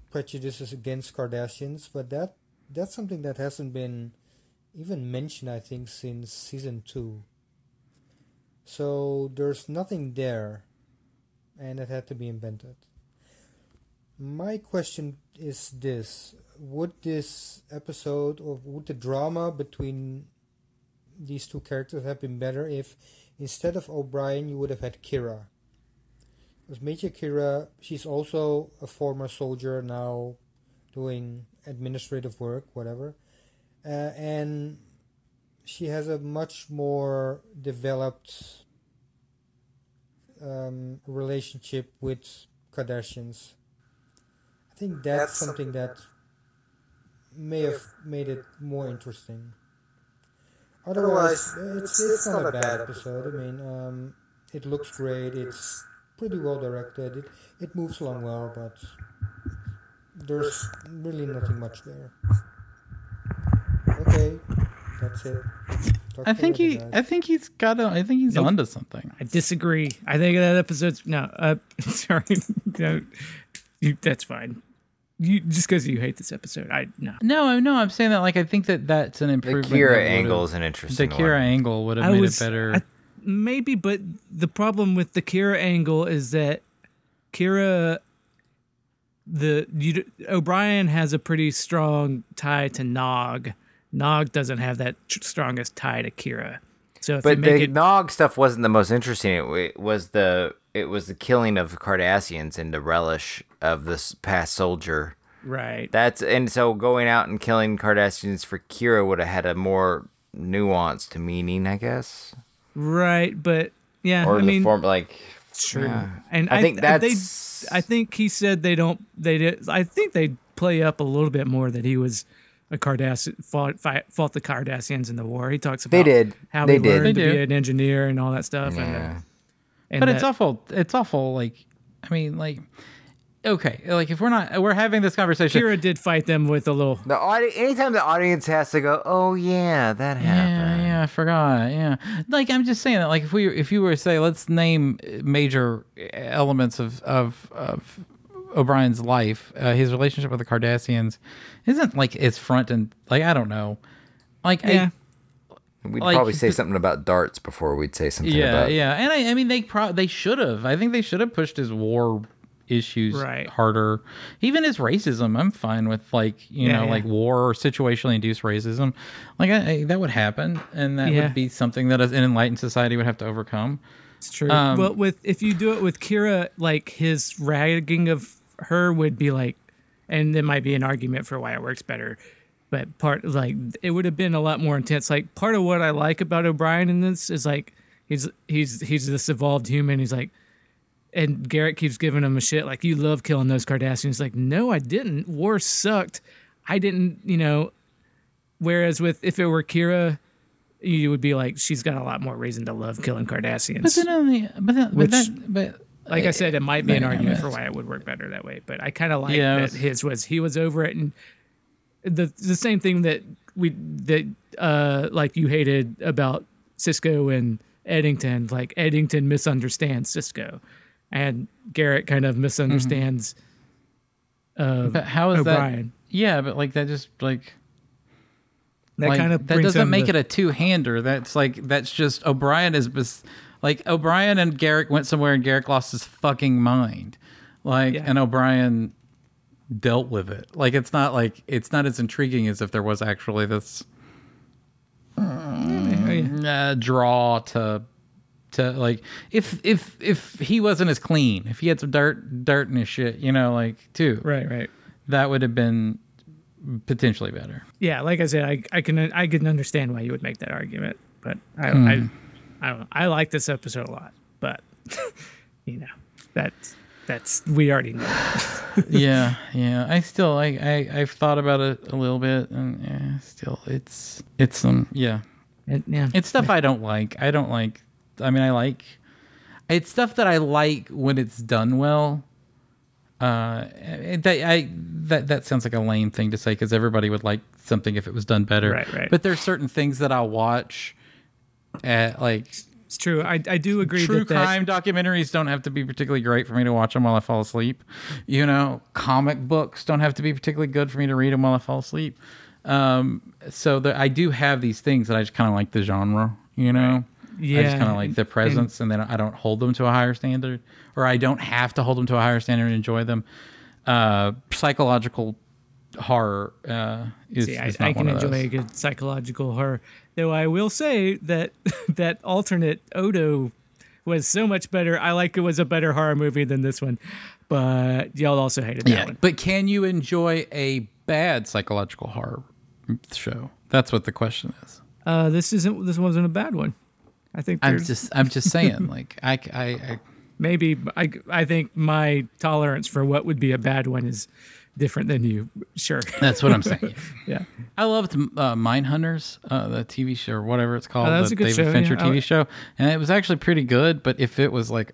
prejudices against Cardassians, but that that's something that hasn't been even mentioned, I think, since season two. So there's nothing there, and it had to be invented. My question is this: Would this episode, or would the drama between these two characters have been better if instead of O'Brien you would have had Kira? Because Major Kira, she's also a former soldier now doing administrative work, whatever. Uh, and she has a much more developed um, relationship with Cardassians. I think that's, something that may have made it more interesting. Otherwise, it's, it's not a bad episode. I mean, um, it looks great. It's pretty well directed. It it moves along well, but there's really nothing much there. Okay, that's it. Talk I think he. guys. I think he's got. A, I think he's Nope. onto something. I disagree. I think that episode's no. Uh, sorry, no, you, that's fine. You just because you hate this episode, I no. No, no, I'm saying that like I think that that's an The improvement. Kira angle is an The interesting Kira angle would have made was it better. I- maybe, but the problem with the Kira angle is that Kira, the you, O'Brien has a pretty strong tie to Nog. Nog doesn't have that tr- strongest tie to Kira. So if But make the it Nog stuff wasn't the most interesting. It, it was the it was the killing of Cardassians and the relish of this past soldier. right, That's and so going out and killing Cardassians for Kira would have had a more nuanced meaning, I guess. Right, but yeah, Or I the mean, form like True. yeah. And I think they- that's I think he said they don't. They did. I think they play up a little bit more that he was a Cardassian fought fight, fought the Cardassians in the war. He talks about They did. how They he did. learned They to be an engineer and all that stuff. And, uh, yeah. and but it's awful. It's awful. Like, I mean, like, okay, like if we're not, we're having this conversation. Kira did fight them with a little. The audi- anytime the audience has to go, oh yeah, that happened. yeah, yeah, I forgot. Yeah, like I'm just saying that. Like if we, if you were to say, let's name major elements of of of O'Brien's life, uh, his relationship with the Cardassians isn't like it's front and like I don't know, like Yeah. I, We'd Like, probably say something about darts before we'd say something yeah, about yeah, and I, I mean they pro- they should have. I think they should have pushed his war issues Right. harder. Even his racism, I'm fine with like you Yeah, know yeah. like war or situationally induced racism. Like I, I, that would happen, and that Yeah. would be something that an enlightened society would have to overcome. It's true. Um, but with if you do it with Kira, like his ragging of her would be like and there might be an argument for why it works better. But part like it would have been a lot more intense. Like part of what I like about O'Brien in this is like he's he's he's this evolved human. He's like, and Garak keeps giving him a shit like you love killing those Cardassians. Like no, I didn't. War sucked. I didn't. You know. Whereas with if it were Kira, you would be like she's got a lot more reason to love killing Cardassians. But then only, but then, but that, but like I said, it might be an argument for why it would work better that way. But I kind of like Yeah, that was- his was he was over it, and the the same thing that we that uh like you hated about Sisko and Eddington. Like Eddington misunderstands Sisko, and Garak kind of misunderstands. Uh, But how is O'Brien. that? Yeah, but like that just like That like, kind of that doesn't make the- it a two hander. That's like that's just O'Brien is bes- like O'Brien and Garak went somewhere and Garak lost his fucking mind. Like and O'Brien dealt with it. Like it's not like it's not as intriguing as if there was actually this uh, draw to to like if if if he wasn't as clean, if he had some dirt dirt in his shit, you know, like too. Right, right. That would have been potentially better. yeah, like I said, I, I can I can understand why you would make that argument, but I Hmm. I, I don't know. I like this episode a lot, but you know that's that's we already know. yeah, yeah. I still I, I I've thought about it a little bit and yeah, still it's it's some yeah. It, yeah. It's stuff I don't like. I don't like I mean I like it's stuff that I like when it's done well. Uh that I that that sounds like a lame thing to say cuz everybody would like something if it was done better. Right, right. But there's certain things that I'll watch at like It's true. I I do agree True that that- crime documentaries don't have to be particularly great for me to watch them while I fall asleep. You know, comic books don't have to be particularly good for me to read them while I fall asleep. Um, so the, I do have these things that I just kind of like the genre. You know, I just kind of like the presence, and, then I don't hold them to a higher standard, or I don't have to hold them to a higher standard and enjoy them. Uh, psychological horror uh, is, See, I, is not I can enjoy a good psychological horror. Though I will say that that alternate Odo was so much better. I like it was a better horror movie than this one, but y'all also hated that Yeah, one. but can you enjoy a bad psychological horror show? That's what the question is. Uh, this isn't. This wasn't a bad one. I think. I'm just, I'm just saying, like, I, I, I maybe I, I think my tolerance for what would be a bad one is different than you. Sure. that's what I'm saying. yeah. I loved uh, Mindhunters, uh, the TV show or whatever it's called, Oh, the David show, Fincher yeah. TV I- show, and it was actually pretty good. But if it was like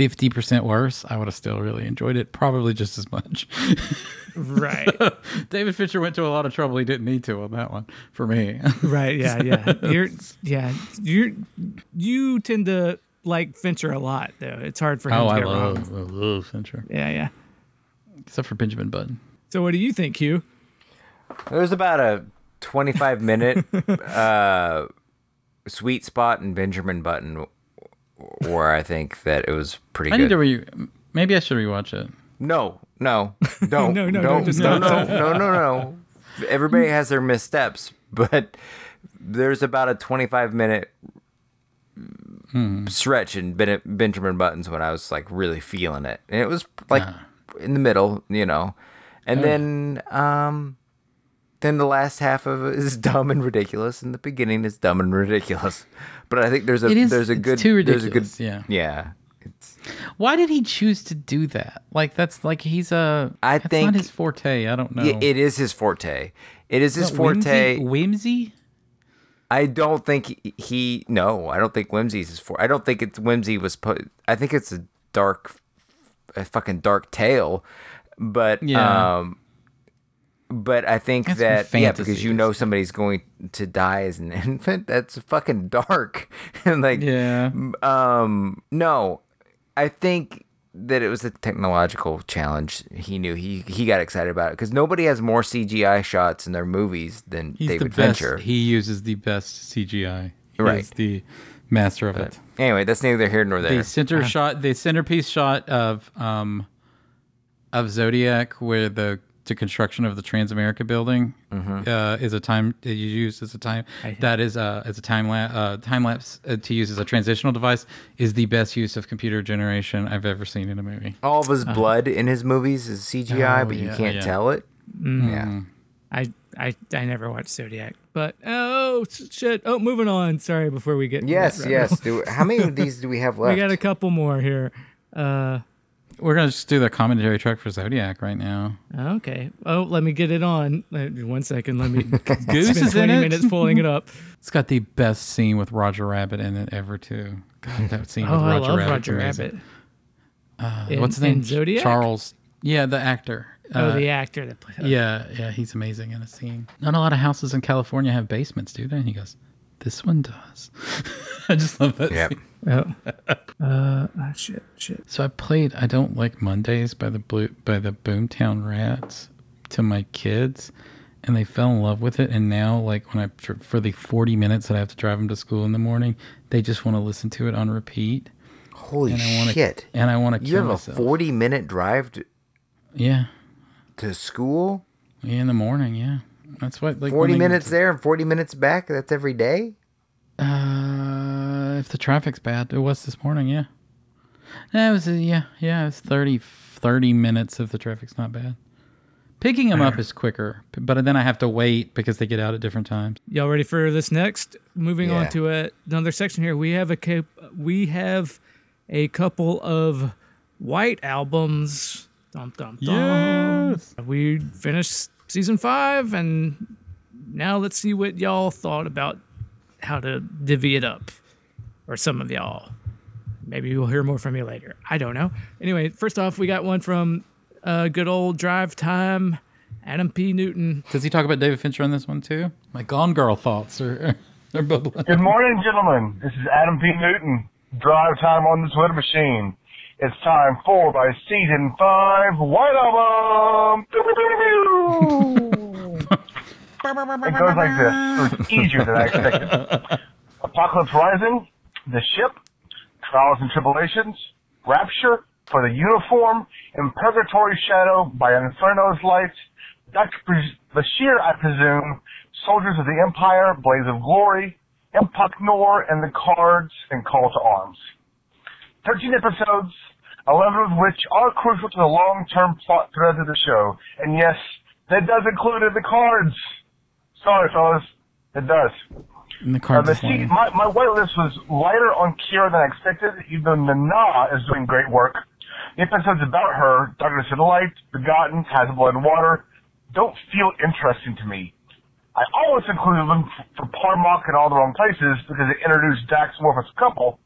fifty percent worse, I would have still really enjoyed it, probably just as much. Right. David Fincher went to a lot of trouble he didn't need to on that one for me. Right. Yeah. Yeah. You're. Yeah. You're. You tend to like Fincher a lot, though. It's hard for him oh, to I get wrong. love, I love Fincher, Yeah. Yeah. except for Benjamin Button. So, what do you think, Hugh? There's about a 25 minute uh, sweet spot in Benjamin Button where I think that it was pretty I good. need to re. Maybe I should rewatch it. No, no, no, No, no, no, no, no, just no, not. no, no, no, no. Everybody has their missteps, but there's about a 25 minute stretch in Ben- Benjamin Buttons when I was like really feeling it, and it was like in the middle, you know, and then um, then the last half of it is dumb and ridiculous, and the beginning is dumb and ridiculous. But I think there's a It is- there's a it's good too there's a good ridiculous, yeah. yeah. Why did he choose to do that? Like that's like he's a. I that's think not his forte. I don't know. Yeah, it is his forte. It is his forte. Whimsy? whimsy? I don't think he, he. No, I don't think whimsy's his for. I don't think it's whimsy was put. I think it's a dark, a fucking dark tale. But Yeah. um, but I think That's that yeah, because you know somebody's going to die as an infant. That's fucking dark. and like Yeah. um, no, I think that it was a technological challenge. He knew he he got excited about it because nobody has more CGI shots in their movies than He's David the best. Fincher. He uses the best CGI. He Right. the master of it. Anyway, that's neither here nor there. The center shot, the centerpiece shot of um of Zodiac, where the to construction of the Transamerica building Mm-hmm. uh, is a time that you use as a time that is uh, as a time la- uh, time lapse uh, to use as a transitional device is the best use of computer generation I've ever seen in a movie. All of his blood in his movies is CGI. Oh, but you yeah, can't yeah. tell it. Yeah. I, I I never watched Zodiac, but oh shit! Oh, moving on. Sorry, before we get Yes, yes. Do, how many of these do we have left? we left? got a couple more here. Uh, We're gonna just do the commentary track for Zodiac right now. okay. Oh, let me get it on. One second. Let me. Goose is in 20 it. minutes pulling it up. It's got the best scene with Roger Rabbit in it ever too. God, that scene Oh, with I Roger love Rabbit's Roger. Rabbit. Uh, In- what's his name? Zodiac? Charles. Yeah, the actor. Oh, Uh, the actor that played. Yeah, yeah, he's amazing in a scene. Not a lot of houses in California have basements, do they? And he goes, "This one does." I just love that. Yep. scene. Oh. Uh, ah, shit, shit. So I played "I Don't Like Mondays" by the Blue by the Boomtown Rats to my kids, and they fell in love with it. And now, like when I for the forty minutes that I have to drive them to school in the morning, they just want to listen to it on repeat. Holy and I wanna, shit! And I want to You have myself. a forty-minute drive to, yeah, to school. yeah, in the morning. Yeah, that's what like Forty they- minutes there and forty minutes back. That's every day. Uh, if the traffic's bad, it was this morning. Yeah, yeah, it was. Uh, yeah, yeah, it's 30, 30 minutes if the traffic's not bad. Picking them up is quicker, but then I have to wait because they get out at different times. Y'all ready for this next? Moving on to a, another section here. We have a we have a couple of white albums. Dum dum dum. Yes. We finished season five, and now let's see what y'all thought about how to divvy it up, or some of y'all. Maybe we'll hear more from you later. I don't know. Anyway, first off, we got one from uh, good old Drive Time, Adam P. Newton. Does he talk about David Fincher on this one too? My Gone Girl thoughts are, are bubbling. Good morning, gentlemen. This is Adam P. Newton. Drive time on the Twitter machine. It's time for my season five White Album. it goes like this. It was easier than I expected. Apocalypse Rising, The Ship, Trials and Tribulations, Rapture, For the Uniform, In Purgatory Shadow, By Inferno's Light, Dr. Bashir, I presume, Soldiers of the Empire, Blaze of Glory, Empok Nor, and The Cards, and Call to Arms. 13 episodes, 11 of which are crucial to the long-term plot thread of the show. And yes, that does include The Cards. Sorry, fellas. It does. And the Uh, card the is my, my wait list was lighter on Kira than I expected, even though Nana is doing great work. The episodes about her, Darkness and Light, Begotten, Has Blood and Water, don't feel interesting to me. I always included them for par'Mach in all the wrong places because it introduced Dax Morphus couple,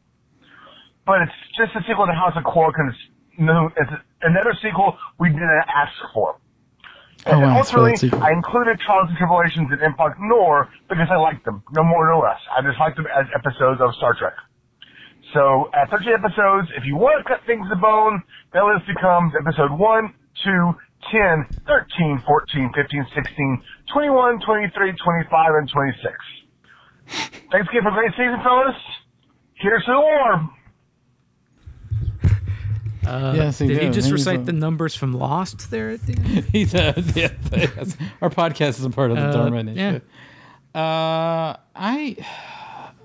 but it's just a sequel to House of Quark and it's, no, it's another sequel we didn't ask for. Oh, wow, it's for that ultimately, sequel. I included Trials and Tribulations and Empok Nor because I liked them, no more no less. I just liked them as episodes of Star Trek. So at 13 episodes, if you want to cut things to bone, that list becomes episode 1, 2, 10, 13, 14, 15, 16, 21, 23, 25, and 26. Thanks again for a great season, fellas. Here's to the war. Uh, Yes, he did he did. just He was recite a- the numbers from Lost there at the end? he does. Yeah, yes. Our podcast is a part of the Uh, Dharma yeah. Initiative. Uh, I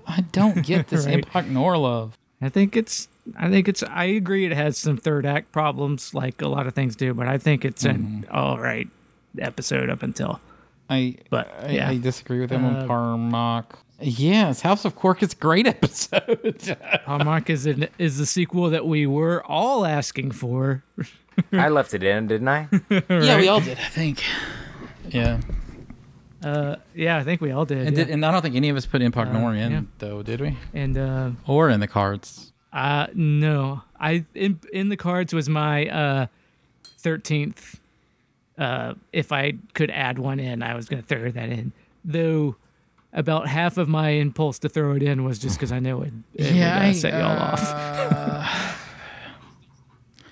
I don't get this Right. Empok Nor love. I think it's. I think it's. I agree. It has some third act problems, like a lot of things do, but I think it's an all right episode up until. I But I, yeah, I disagree with him Uh, on par'Mach. Yes, House of Quark is a great episode. par'Mach is an, is the sequel that we were all asking for. I left it in, didn't I? Yeah, we all did. I think. Yeah, Uh, yeah, I think we all did. and, yeah. did, and I don't think any of us put Impact Uh, Nor in yeah. though, did we? and uh, Or in the cards. Uh no. I in in the cards was my uh 13th uh if I could add one in, I was going to throw that in. Though about half of my impulse to throw it in was just cuz I knew it, it Yeah, would uh, set y'all off. uh,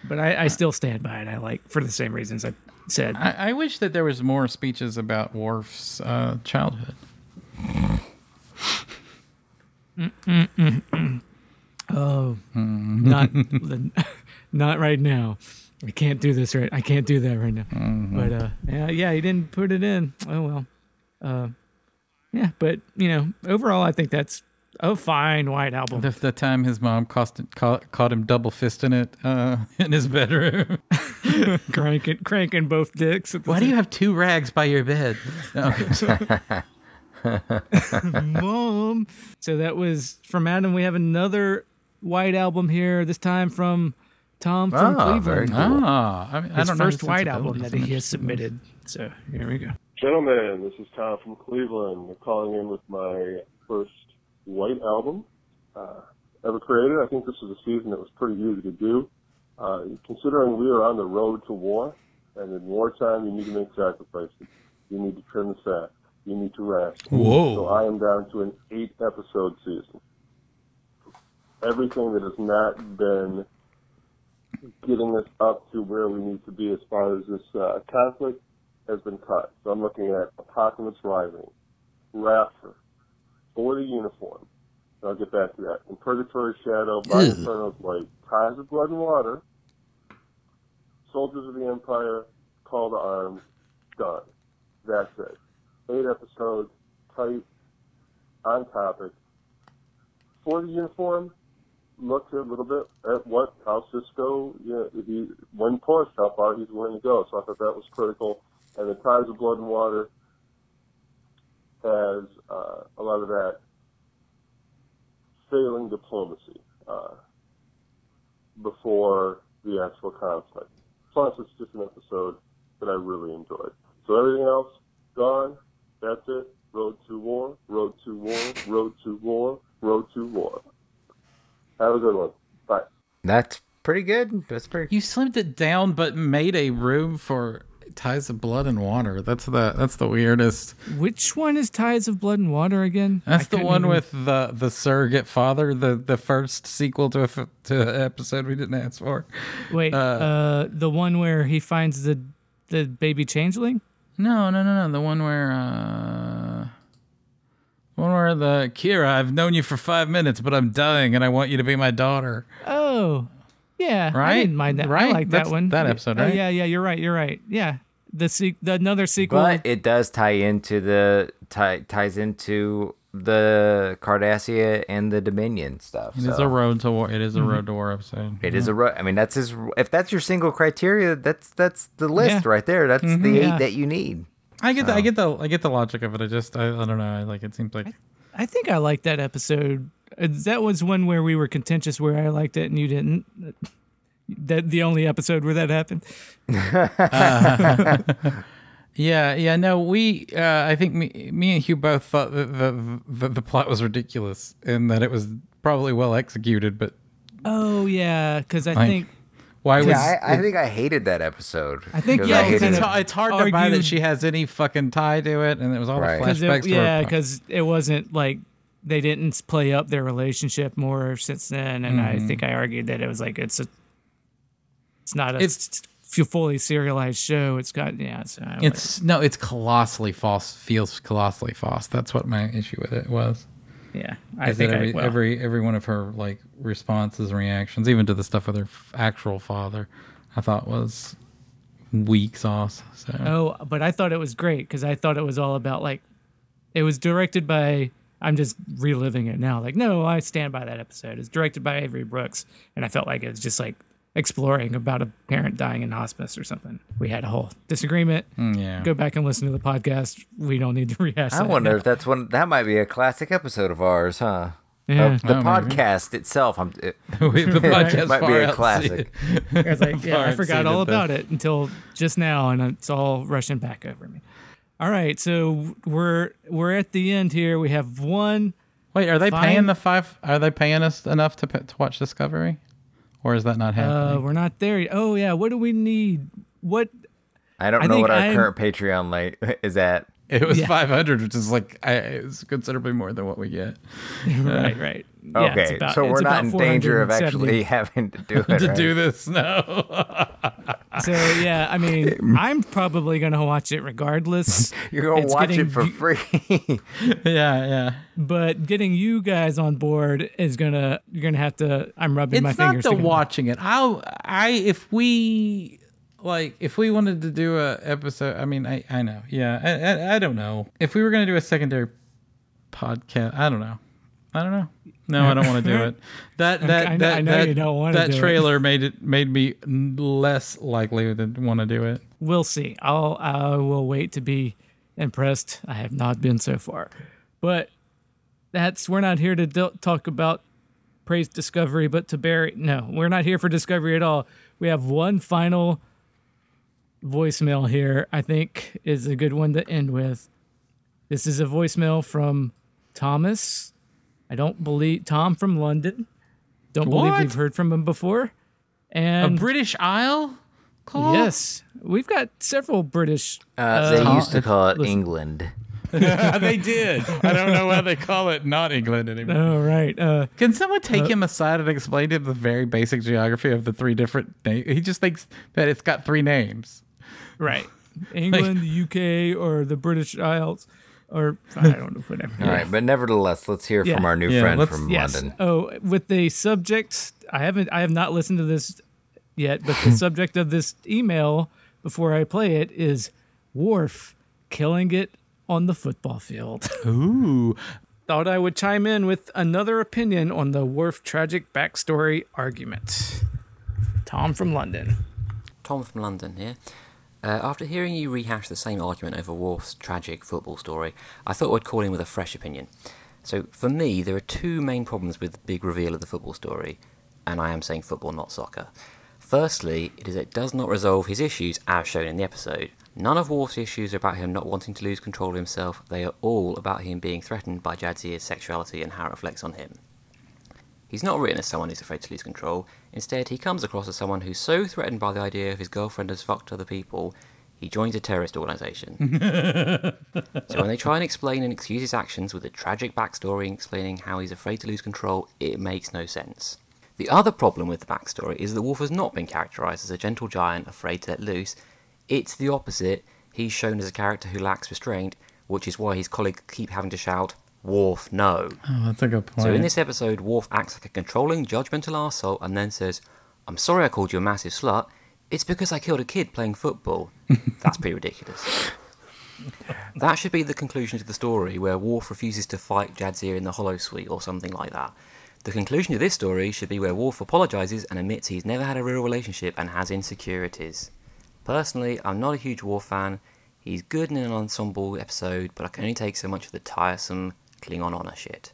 But I, I still stand by it. I like for the same reasons I said. I, I wish that there was more speeches about Worf's uh, childhood. Oh, not the- not right now. I can't do this right. I can't do that right now. But uh, yeah, yeah, he didn't put it in. Oh well. Yeah, but you know, overall, I think that's a fine white album. The, the time his mom cost, caught, caught him double fisting it uh, in his bedroom. cranking, cranking both dicks. At the Why do you have two rags by your bed? No. mom? So that was from Adam. We have another white album here. This time from Tom from very Cleveland. cool. Ah, I, mean, I His don't first his white album that he has submitted. So here we go. Gentlemen, this is Tom from Cleveland. calling in with my first white album uh, ever created. I think this was a season that was pretty easy to do. Uh, considering we are on the road to war, and in wartime you need to make sacrifices. You need to trim the fat. You need to rest. Whoa. So I am down to an eight episode season. Everything that has not been getting us up to where we need to be as far as this uh, conflict has been cut. So I'm looking at Apocalypse Rising, Rapture, For the Uniform. I'll get back to that. In Purgatory Shadow, By Ew. Inferno's hmm. Light, Ties of Blood and Water, Soldiers of the Empire, Call to Arms, done. That's it. Eight episodes, tight, on topic. For the Uniform, looked a little bit at what how Sisko, you know, he when pushed, how far he's willing to go. So I thought that was critical. And the Ties of Blood and Water has uh, a lot of that failing diplomacy uh, before the actual conflict. Plus, it's just an episode that I really enjoyed. So everything else gone. That's it. Road to war. Road to war. Road to war. Road to war. Have a good one. Bye. That's pretty good. That's pretty. You slimmed it down, but made a room for ties of blood and water. That's the that's the weirdest. Which one is Ties of Blood and Water again? I That's the one even- with the the surrogate father, the the first sequel to a, to an episode we didn't ask for. Wait, uh, the one where he finds the the baby changeling. No, no, no, no. The one where uh one where the Kira, I've known you for five minutes, but I'm dying and I want you to be my daughter. Oh, yeah. I Right? didn't mind that. I Right? like that one. that episode, Oh, right? yeah, yeah. You're right. You're right. Yeah. The se- the another sequel. But it does tie into the tie, ties into the Cardassia and the Dominion stuff. It is so a road to war. It is a road to war episode. It is a road. I mean, that's his. If that's your single criteria, that's that's the list Yeah. right there. That's Mhm. the eight Yeah. that you need. I get the, I get the I get the logic of it. I just I, I don't know. I like it seems like I think I like that episode. Uh, That was one where we were contentious, where I liked it and you didn't. That the only episode where that happened. Yeah, yeah, no, we, uh, I think me, me and Hugh both thought that the, the the plot was ridiculous and that it was probably well executed, but Oh yeah, because I Like, think why was Yeah, I, I it- think I hated that episode. I think yeah, I it's hated kind it's, of it. it's hard to buy that she has any fucking tie to it, and it was all Right. the 'cause flashbacks. it, yeah, because it wasn't like they didn't play up their relationship more since then, and I mm-hmm. think I argued that it was like it's a, it's not a It's- fully serialized show. It's got yeah, so it's no, it's colossally false. Feels colossally false. That's what my issue with it was. yeah, I think that I, every, well, every every one of her like responses and reactions, even to the stuff with her f- actual father, I thought was weak sauce. So Oh, but I thought it was great because I thought it was all about like it was directed by. I'm just reliving it now. Like, no, I stand by that episode. It's directed by Avery Brooks, and I felt like it was just like exploring about a parent dying in hospice or something. We had a whole disagreement. Mm, yeah. Go back and listen to the podcast. We don't need to rehash. I that wonder now. if that's one. That might be a classic episode of ours, huh? Yeah. Of the Oh, maybe. podcast itself. I'm, it, the podcast might be a classic. I was like, yeah, I forgot all about it until just now, and it's all rushing back over me. All right, so we're we're at the end here. We have one. Wait, are they Fine. paying the five? Are they paying us enough to to watch Discovery, or is that not Uh, happening? we're not there. yet. Oh yeah, what do we need? What? I don't I know what our I'm- current Patreon like is at. it was yeah. five hundred, which is like I, it's considerably more than what we get. right, right. Yeah, Okay, about- so we're not in danger of actually having to do it. to right? do this, no. So yeah, I mean, I'm probably gonna watch it regardless. You're gonna It's watch getting it for you- free. yeah, yeah. But getting you guys on board is gonna you're gonna have to. I'm rubbing my fingers. It's not fingers. the watching it. I'll I if we like if we wanted to do a episode. I mean, I I know. Yeah, I I, I don't know if we were gonna do a secondary podcast. I don't know. I don't know. No, I don't want to do it. That that I that I know that, you don't wanna that do it. trailer made it made me less likely to want to do it. We'll see. I'll I will wait to be impressed. I have not been so far, but that's we're not here to do- talk about praise Discovery, but to bury. No, we're not here for Discovery at all. We have one final voicemail here. I think is a good one to end with. This is a voicemail from Thomas. I don't believe Tom from London. Don't believe we've heard from him before. And a British Isle call? Yes, we've got several British. Uh, they uh, used to call it listen. England. they did. I don't know why they call it not England anymore. Oh right. Uh, Can someone take uh, him aside and explain to him the very basic geography of the three different names? He just thinks that it's got three names. right. England, the UK, or the British Isles, or I don't know, whatever. All right, but nevertheless, let's hear from our new Yeah, friend let's- from Yes. London. Oh, with the subject, I haven't, I have not listened to this yet, but the subject of this email before I play it is Worf killing it on the football field. Ooh. Thought I would chime in with another opinion on the Worf tragic backstory argument. Tom from London. Tom from London here. Uh, after hearing you rehash the same argument over Worf's tragic football story, I thought I'd call in with a fresh opinion. So, for me, there are two main problems with the big reveal of the football story, and I am saying football, not soccer. Firstly, it is it does not resolve his issues as shown in the episode. None of Worf's issues are about him not wanting to lose control of himself, they are all about him being threatened by Jadzia's sexuality and how it reflects on him. He's not written as someone who's afraid to lose control. Instead, he comes across as someone who's so threatened by the idea of his girlfriend has fucked other people, he joins a terrorist organisation. so when they try and explain and excuse his actions with a tragic backstory and explaining how he's afraid to lose control, it makes no sense. The other problem with the backstory is that Worf has not been characterised as a gentle giant afraid to let loose. It's the opposite. He's shown as a character who lacks restraint, which is why his colleagues keep having to shout, Worf, no. Oh, that's a good point. So in this episode, Worf acts like a controlling, judgmental asshole, and then says, I'm sorry I called you a massive slut. It's because I killed a kid playing football. That's pretty ridiculous. That should be the conclusion to the story, where Worf refuses to fight Jadzia in the holosuite or something like that. The conclusion to this story should be where Worf apologises and admits he's never had a real relationship and has insecurities. Personally, I'm not a huge Worf fan. He's good in an ensemble episode, but I can only take so much of the tiresome Klingon honour shit.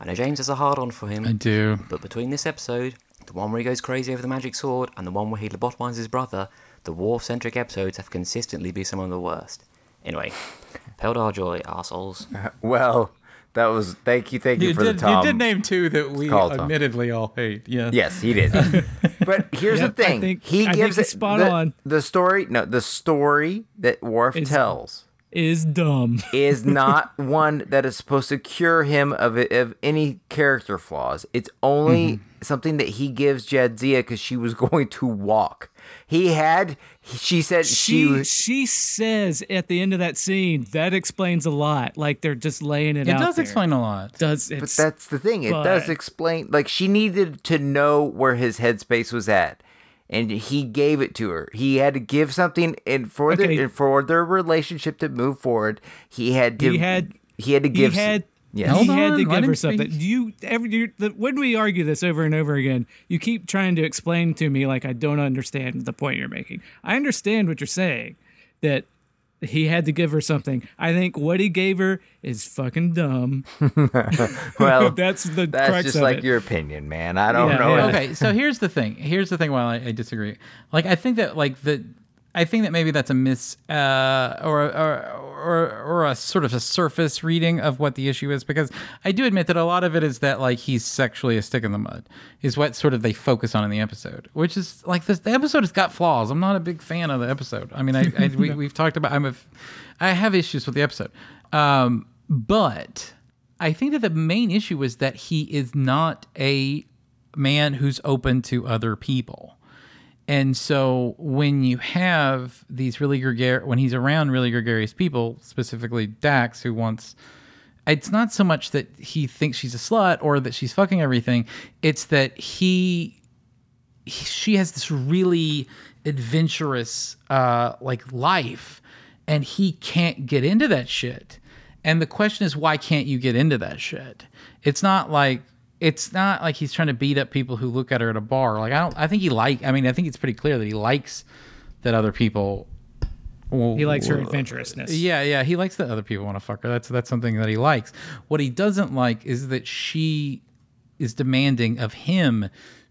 I know James has a hard on for him. I do. But between this episode, the one where he goes crazy over the magic sword, and the one where he lobotomizes his brother, the Worf centric episodes have consistently been some of the worst. Anyway, Peldor joi, arseholes. Uh, well, that was thank you, thank you, You for did, the Tom. you did name two that we call, Tom. admittedly all hate. Yeah. Yes, he did. but here's Yep, the I thing: think- he I think gives it spot the, on. the story. No, the story that Worf Is- tells Is dumb. is not one that is supposed to cure him of of any character flaws. It's only Mm-hmm. something that he gives Jadzia because she was going to walk. He had. She said she. she was- she says at the end of that scene that explains a lot. Like they're just laying it, It out. does there. explain a lot. Does it But that's the thing. It does explain. Like she needed to know where his headspace was at, and he gave it to her. He had to give something, and for Okay. their for their relationship to move forward, he had to. He had- He had to he give. s- had Yes. Hold he had on, to give her something. Do you every you, the, when we argue this over and over again, you keep trying to explain to me like I don't understand the point you're making. I understand what you're saying that he had to give her something. I think what he gave her is fucking dumb. Well, that's the That's crux just of like it. your opinion, man. I don't Yeah, know. yeah. okay, so here's the thing. Here's the thing. While I, I disagree, like I think that like the, I think that maybe that's a miss uh, or, or or or a sort of a surface reading of what the issue is because I do admit that a lot of it is that like he's sexually a stick in the mud is what sort of they focus on in the episode, which is like this. The episode has got flaws. I'm not a big fan of the episode. I mean, I, I we, we've talked about. I'm a, I have issues with the episode, um, but I think that the main issue is that he is not a man who's open to other people. And so when you have these really gregarious, when he's around really gregarious people, specifically Dax, who wants, it's not so much that he thinks she's a slut or that she's fucking everything. It's that he, he she has this really adventurous, uh, like life, and he can't get into that shit. And the question is, why can't you get into that shit? It's not like it's not like he's trying to beat up people who look at her at a bar. Like I don't. I think he like. I mean, I think it's pretty clear that he likes that other people. He likes her adventurousness. Yeah, yeah. He likes that other people want to fuck her. That's that's something that he likes. What he doesn't like is that she is demanding of him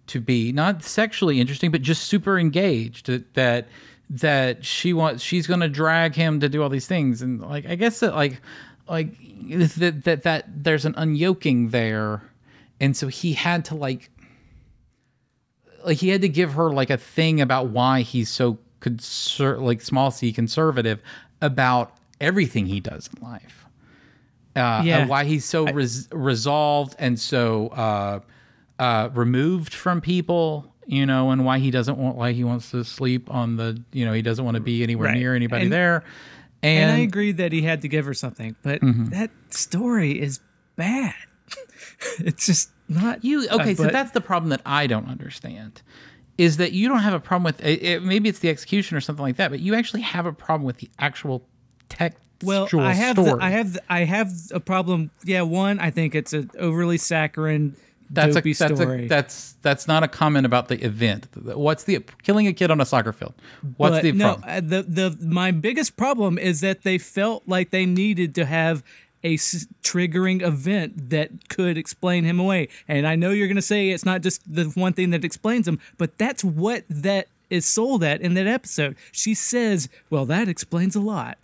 to be not sexually interesting, but just super engaged. That that that she wants. She's going to drag him to do all these things, and like I guess that like like that that that there's an unyoking there and so he had to like like he had to give her like a thing about why he's so conser- like small c conservative about everything he does in life uh Yeah. and why he's so res- resolved and so uh uh removed from people you know and why he doesn't want why he wants to sleep on the you know he doesn't want to be anywhere Right. near anybody And- there And, and, I agree that he had to give her something, but Mhm. that story is bad. it's just not you okay uh, so that's the problem that i don't understand is that you don't have a problem with it, it- maybe it's the execution or something like that but you actually have a problem with the actual textual well i have story the, i have the, i have a problem yeah one i think it's an overly saccharine that's a that's story. a that's that's not a comment about the event. What's the killing a kid on a soccer field? What's But the no, problem? uh, the the my biggest problem is that they felt like they needed to have a s- triggering event that could explain him away. And I know you're going to say it's not just the one thing that explains him, but that's what that is sold at in that episode. She says, "Well, that explains a lot."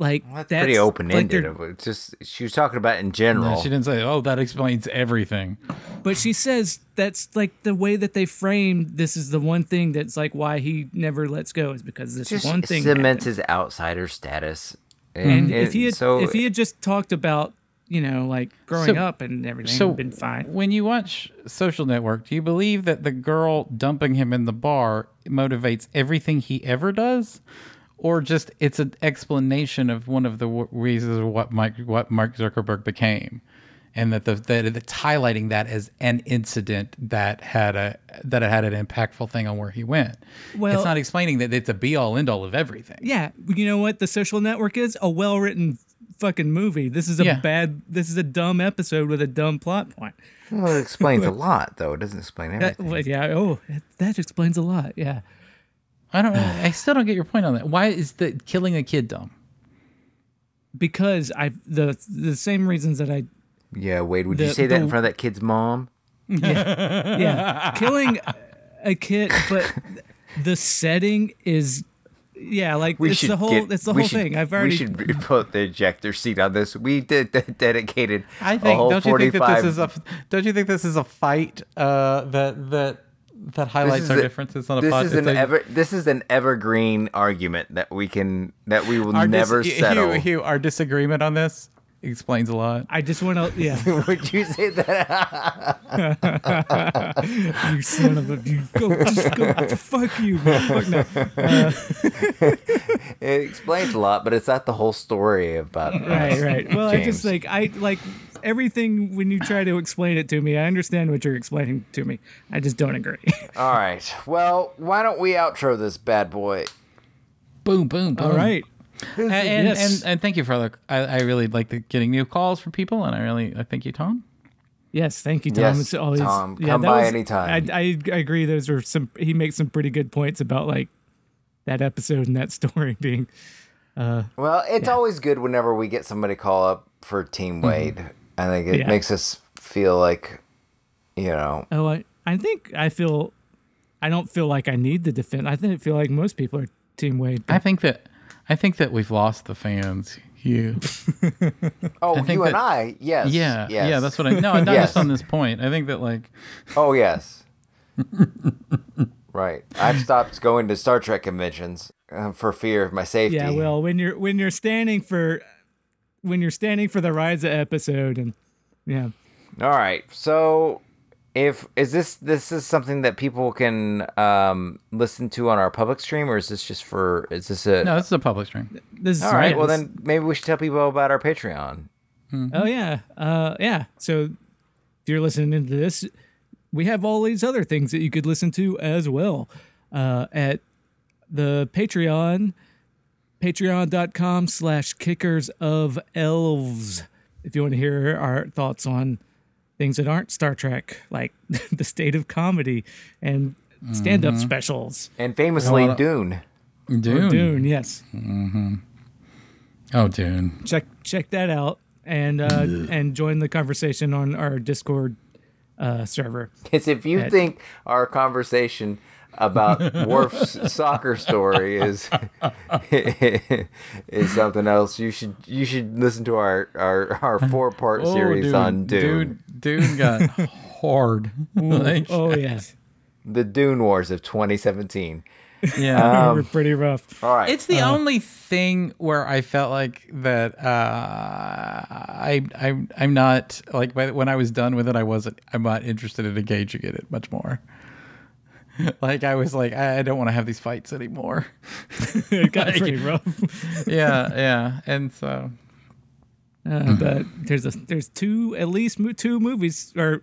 Like that's, Pretty open ended. they're- just she was talking about it in general. No, she didn't say oh that explains everything But she says that's like the way that they framed this is the one thing that's like why he never lets go is because this just one thing cements his outsider status. And mm-hmm. if he had so if he had just talked about you know like growing So- up and everything, so would been fine. when you watch social network do you believe that the girl dumping him in the bar motivates everything he ever does? Or just it's an explanation of one of the reasons what Mike what Mark Zuckerberg became and that the that it's highlighting that as an incident that had a that it had an impactful thing on where he went Well- it's not explaining that it's a be all end all of everything Yeah, you know what the social network is? A well written fucking movie. This is a Yeah. bad. This is a dumb episode with a dumb plot point. well, it explains a lot, though. It doesn't explain That, everything. well, yeah. Oh, that explains a lot. Yeah. I don't I still don't get your point on that why is the killing a kid dumb Because I the the same reasons that I yeah, Wade, would you the- say that in front of that kid's mom? yeah yeah killing a kid, but the setting is yeah like it's the whole get- it's the we whole should- thing. I've already We should put the ejector seat on this. We did dedicated. I think. whole Don't you think that this is a? Don't you think this is a fight uh, that that that highlights our the- differences on a this pod? is an a- ever this is an evergreen argument that we can that we will our dis- never Hugh- settle. Hugh, our disagreement on this explains a lot. I just want to yeah. Would you say that? you son of a you go just go fuck you fuck no. Uh, it explains a lot, but it's not the whole story about. right right well i just like i like everything when you try to explain it to me i understand what you're explaining to me i just don't agree All right. Well, why don't we outro this bad boy? Boom, boom, boom. all right And and, Yes. and and thank you for the. I, I really like the, getting new calls from people, and I really I thank you, Tom. yes thank you tom Yes, it's always Tom, yeah, come that by was- anytime. I, I i agree those are some he makes some pretty good points about like that episode and that story being uh Well, it's always good whenever we get somebody call up for Team Wade. I think it Yeah. makes us feel like, you know, oh i i think i feel i don't feel like i need the defense i think I feel like most people are team wade I think that I think that we've lost the fans. You. oh, I think you and I, yes, Yeah, yes. yeah. That's what I. No, not Yes. just on this point. I think that like Oh yes. right. I've stopped going to Star Trek conventions uh, for fear of my safety. Yeah, well, when you're when you're standing for when you're standing for the Risa episode, and yeah, All right. So if is this this is something that people can um listen to on our public stream, or is this just for? Is this a? No, this is a public stream. This is All right. Well, then maybe we should tell people about our Patreon. Oh yeah, uh, yeah. So if you're listening to this, we have all these other things that you could listen to as well uh, at the Patreon, patreon.com slash kickers of elves. If you want to hear our thoughts on things that aren't Star Trek, like the state of comedy and stand-up Mhm. specials. And famously, Well, Dune. Or Dune. Dune, yes. Mm-hmm. Oh, Dune. check check that out and uh, and join the conversation on our Discord uh, server. Because if you At- think our conversation about Worf's soccer story is is something else, you should you should listen to our our, our four part Oh, series dude, on Dune. Dune, Dune got hard. Like, oh yes, The Dune Wars of 2017. Yeah. we were Um, pretty rough. all right. It's the Uh, only thing where I felt like that uh, I I I'm not like by, when I was done with it, I wasn't I'm not interested in engaging in it much more. Like I was like I I don't want to have these fights anymore. it got Like, pretty rough. yeah, yeah, and so Uh, but there's a there's two at least mo- two movies or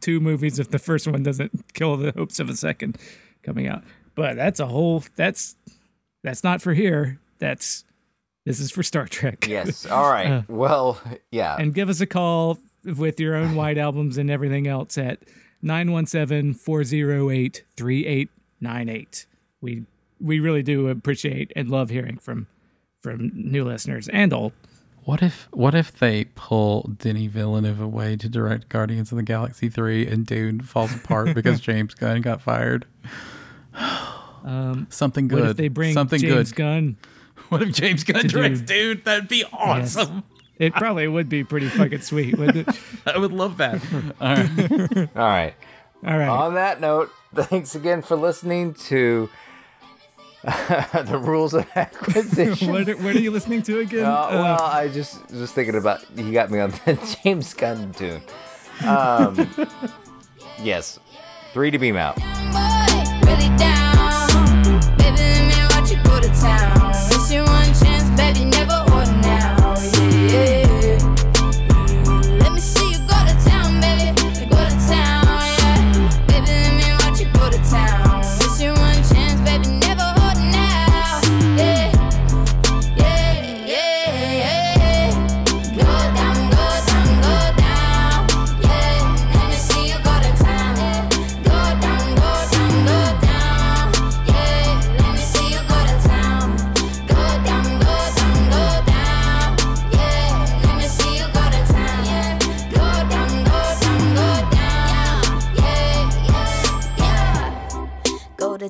two movies if the first one doesn't kill the hopes of a second coming out. But that's a whole that's that's not for here. That's this is for Star Trek. Yes. All right. Uh, well, yeah. and give us a call with your own white albums and everything else at 917-408-3898. We we really do appreciate and love hearing from from new listeners and old. What if what if they pull Denis Villeneuve away to direct Guardians of the Galaxy three and Dune falls apart because James Gunn got fired? Um, Something good. What if they bring something James good. Gunn? What if James Gunn directs Dune? That'd be awesome. It probably would be pretty fucking sweet, wouldn't it? I would love that. All right. All right. All right. On that note, thanks again for listening to the rules of acquisition. what, are, what are you listening to again? Uh, well, Uh, I just was thinking about you got me on the James Gunn tune. Um, yes, three to beam out.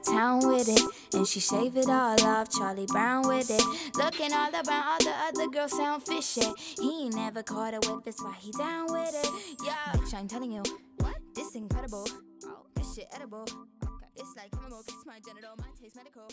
Town with it, and she shave it all off. Charlie Brown with it, looking all around. All the other girls sound fishy. He ain't never caught a whip, that's why he down with it. Yeah, I'm telling you, what? this incredible. Oh, this shit edible. It's like chemical, kiss my genital, my taste medical.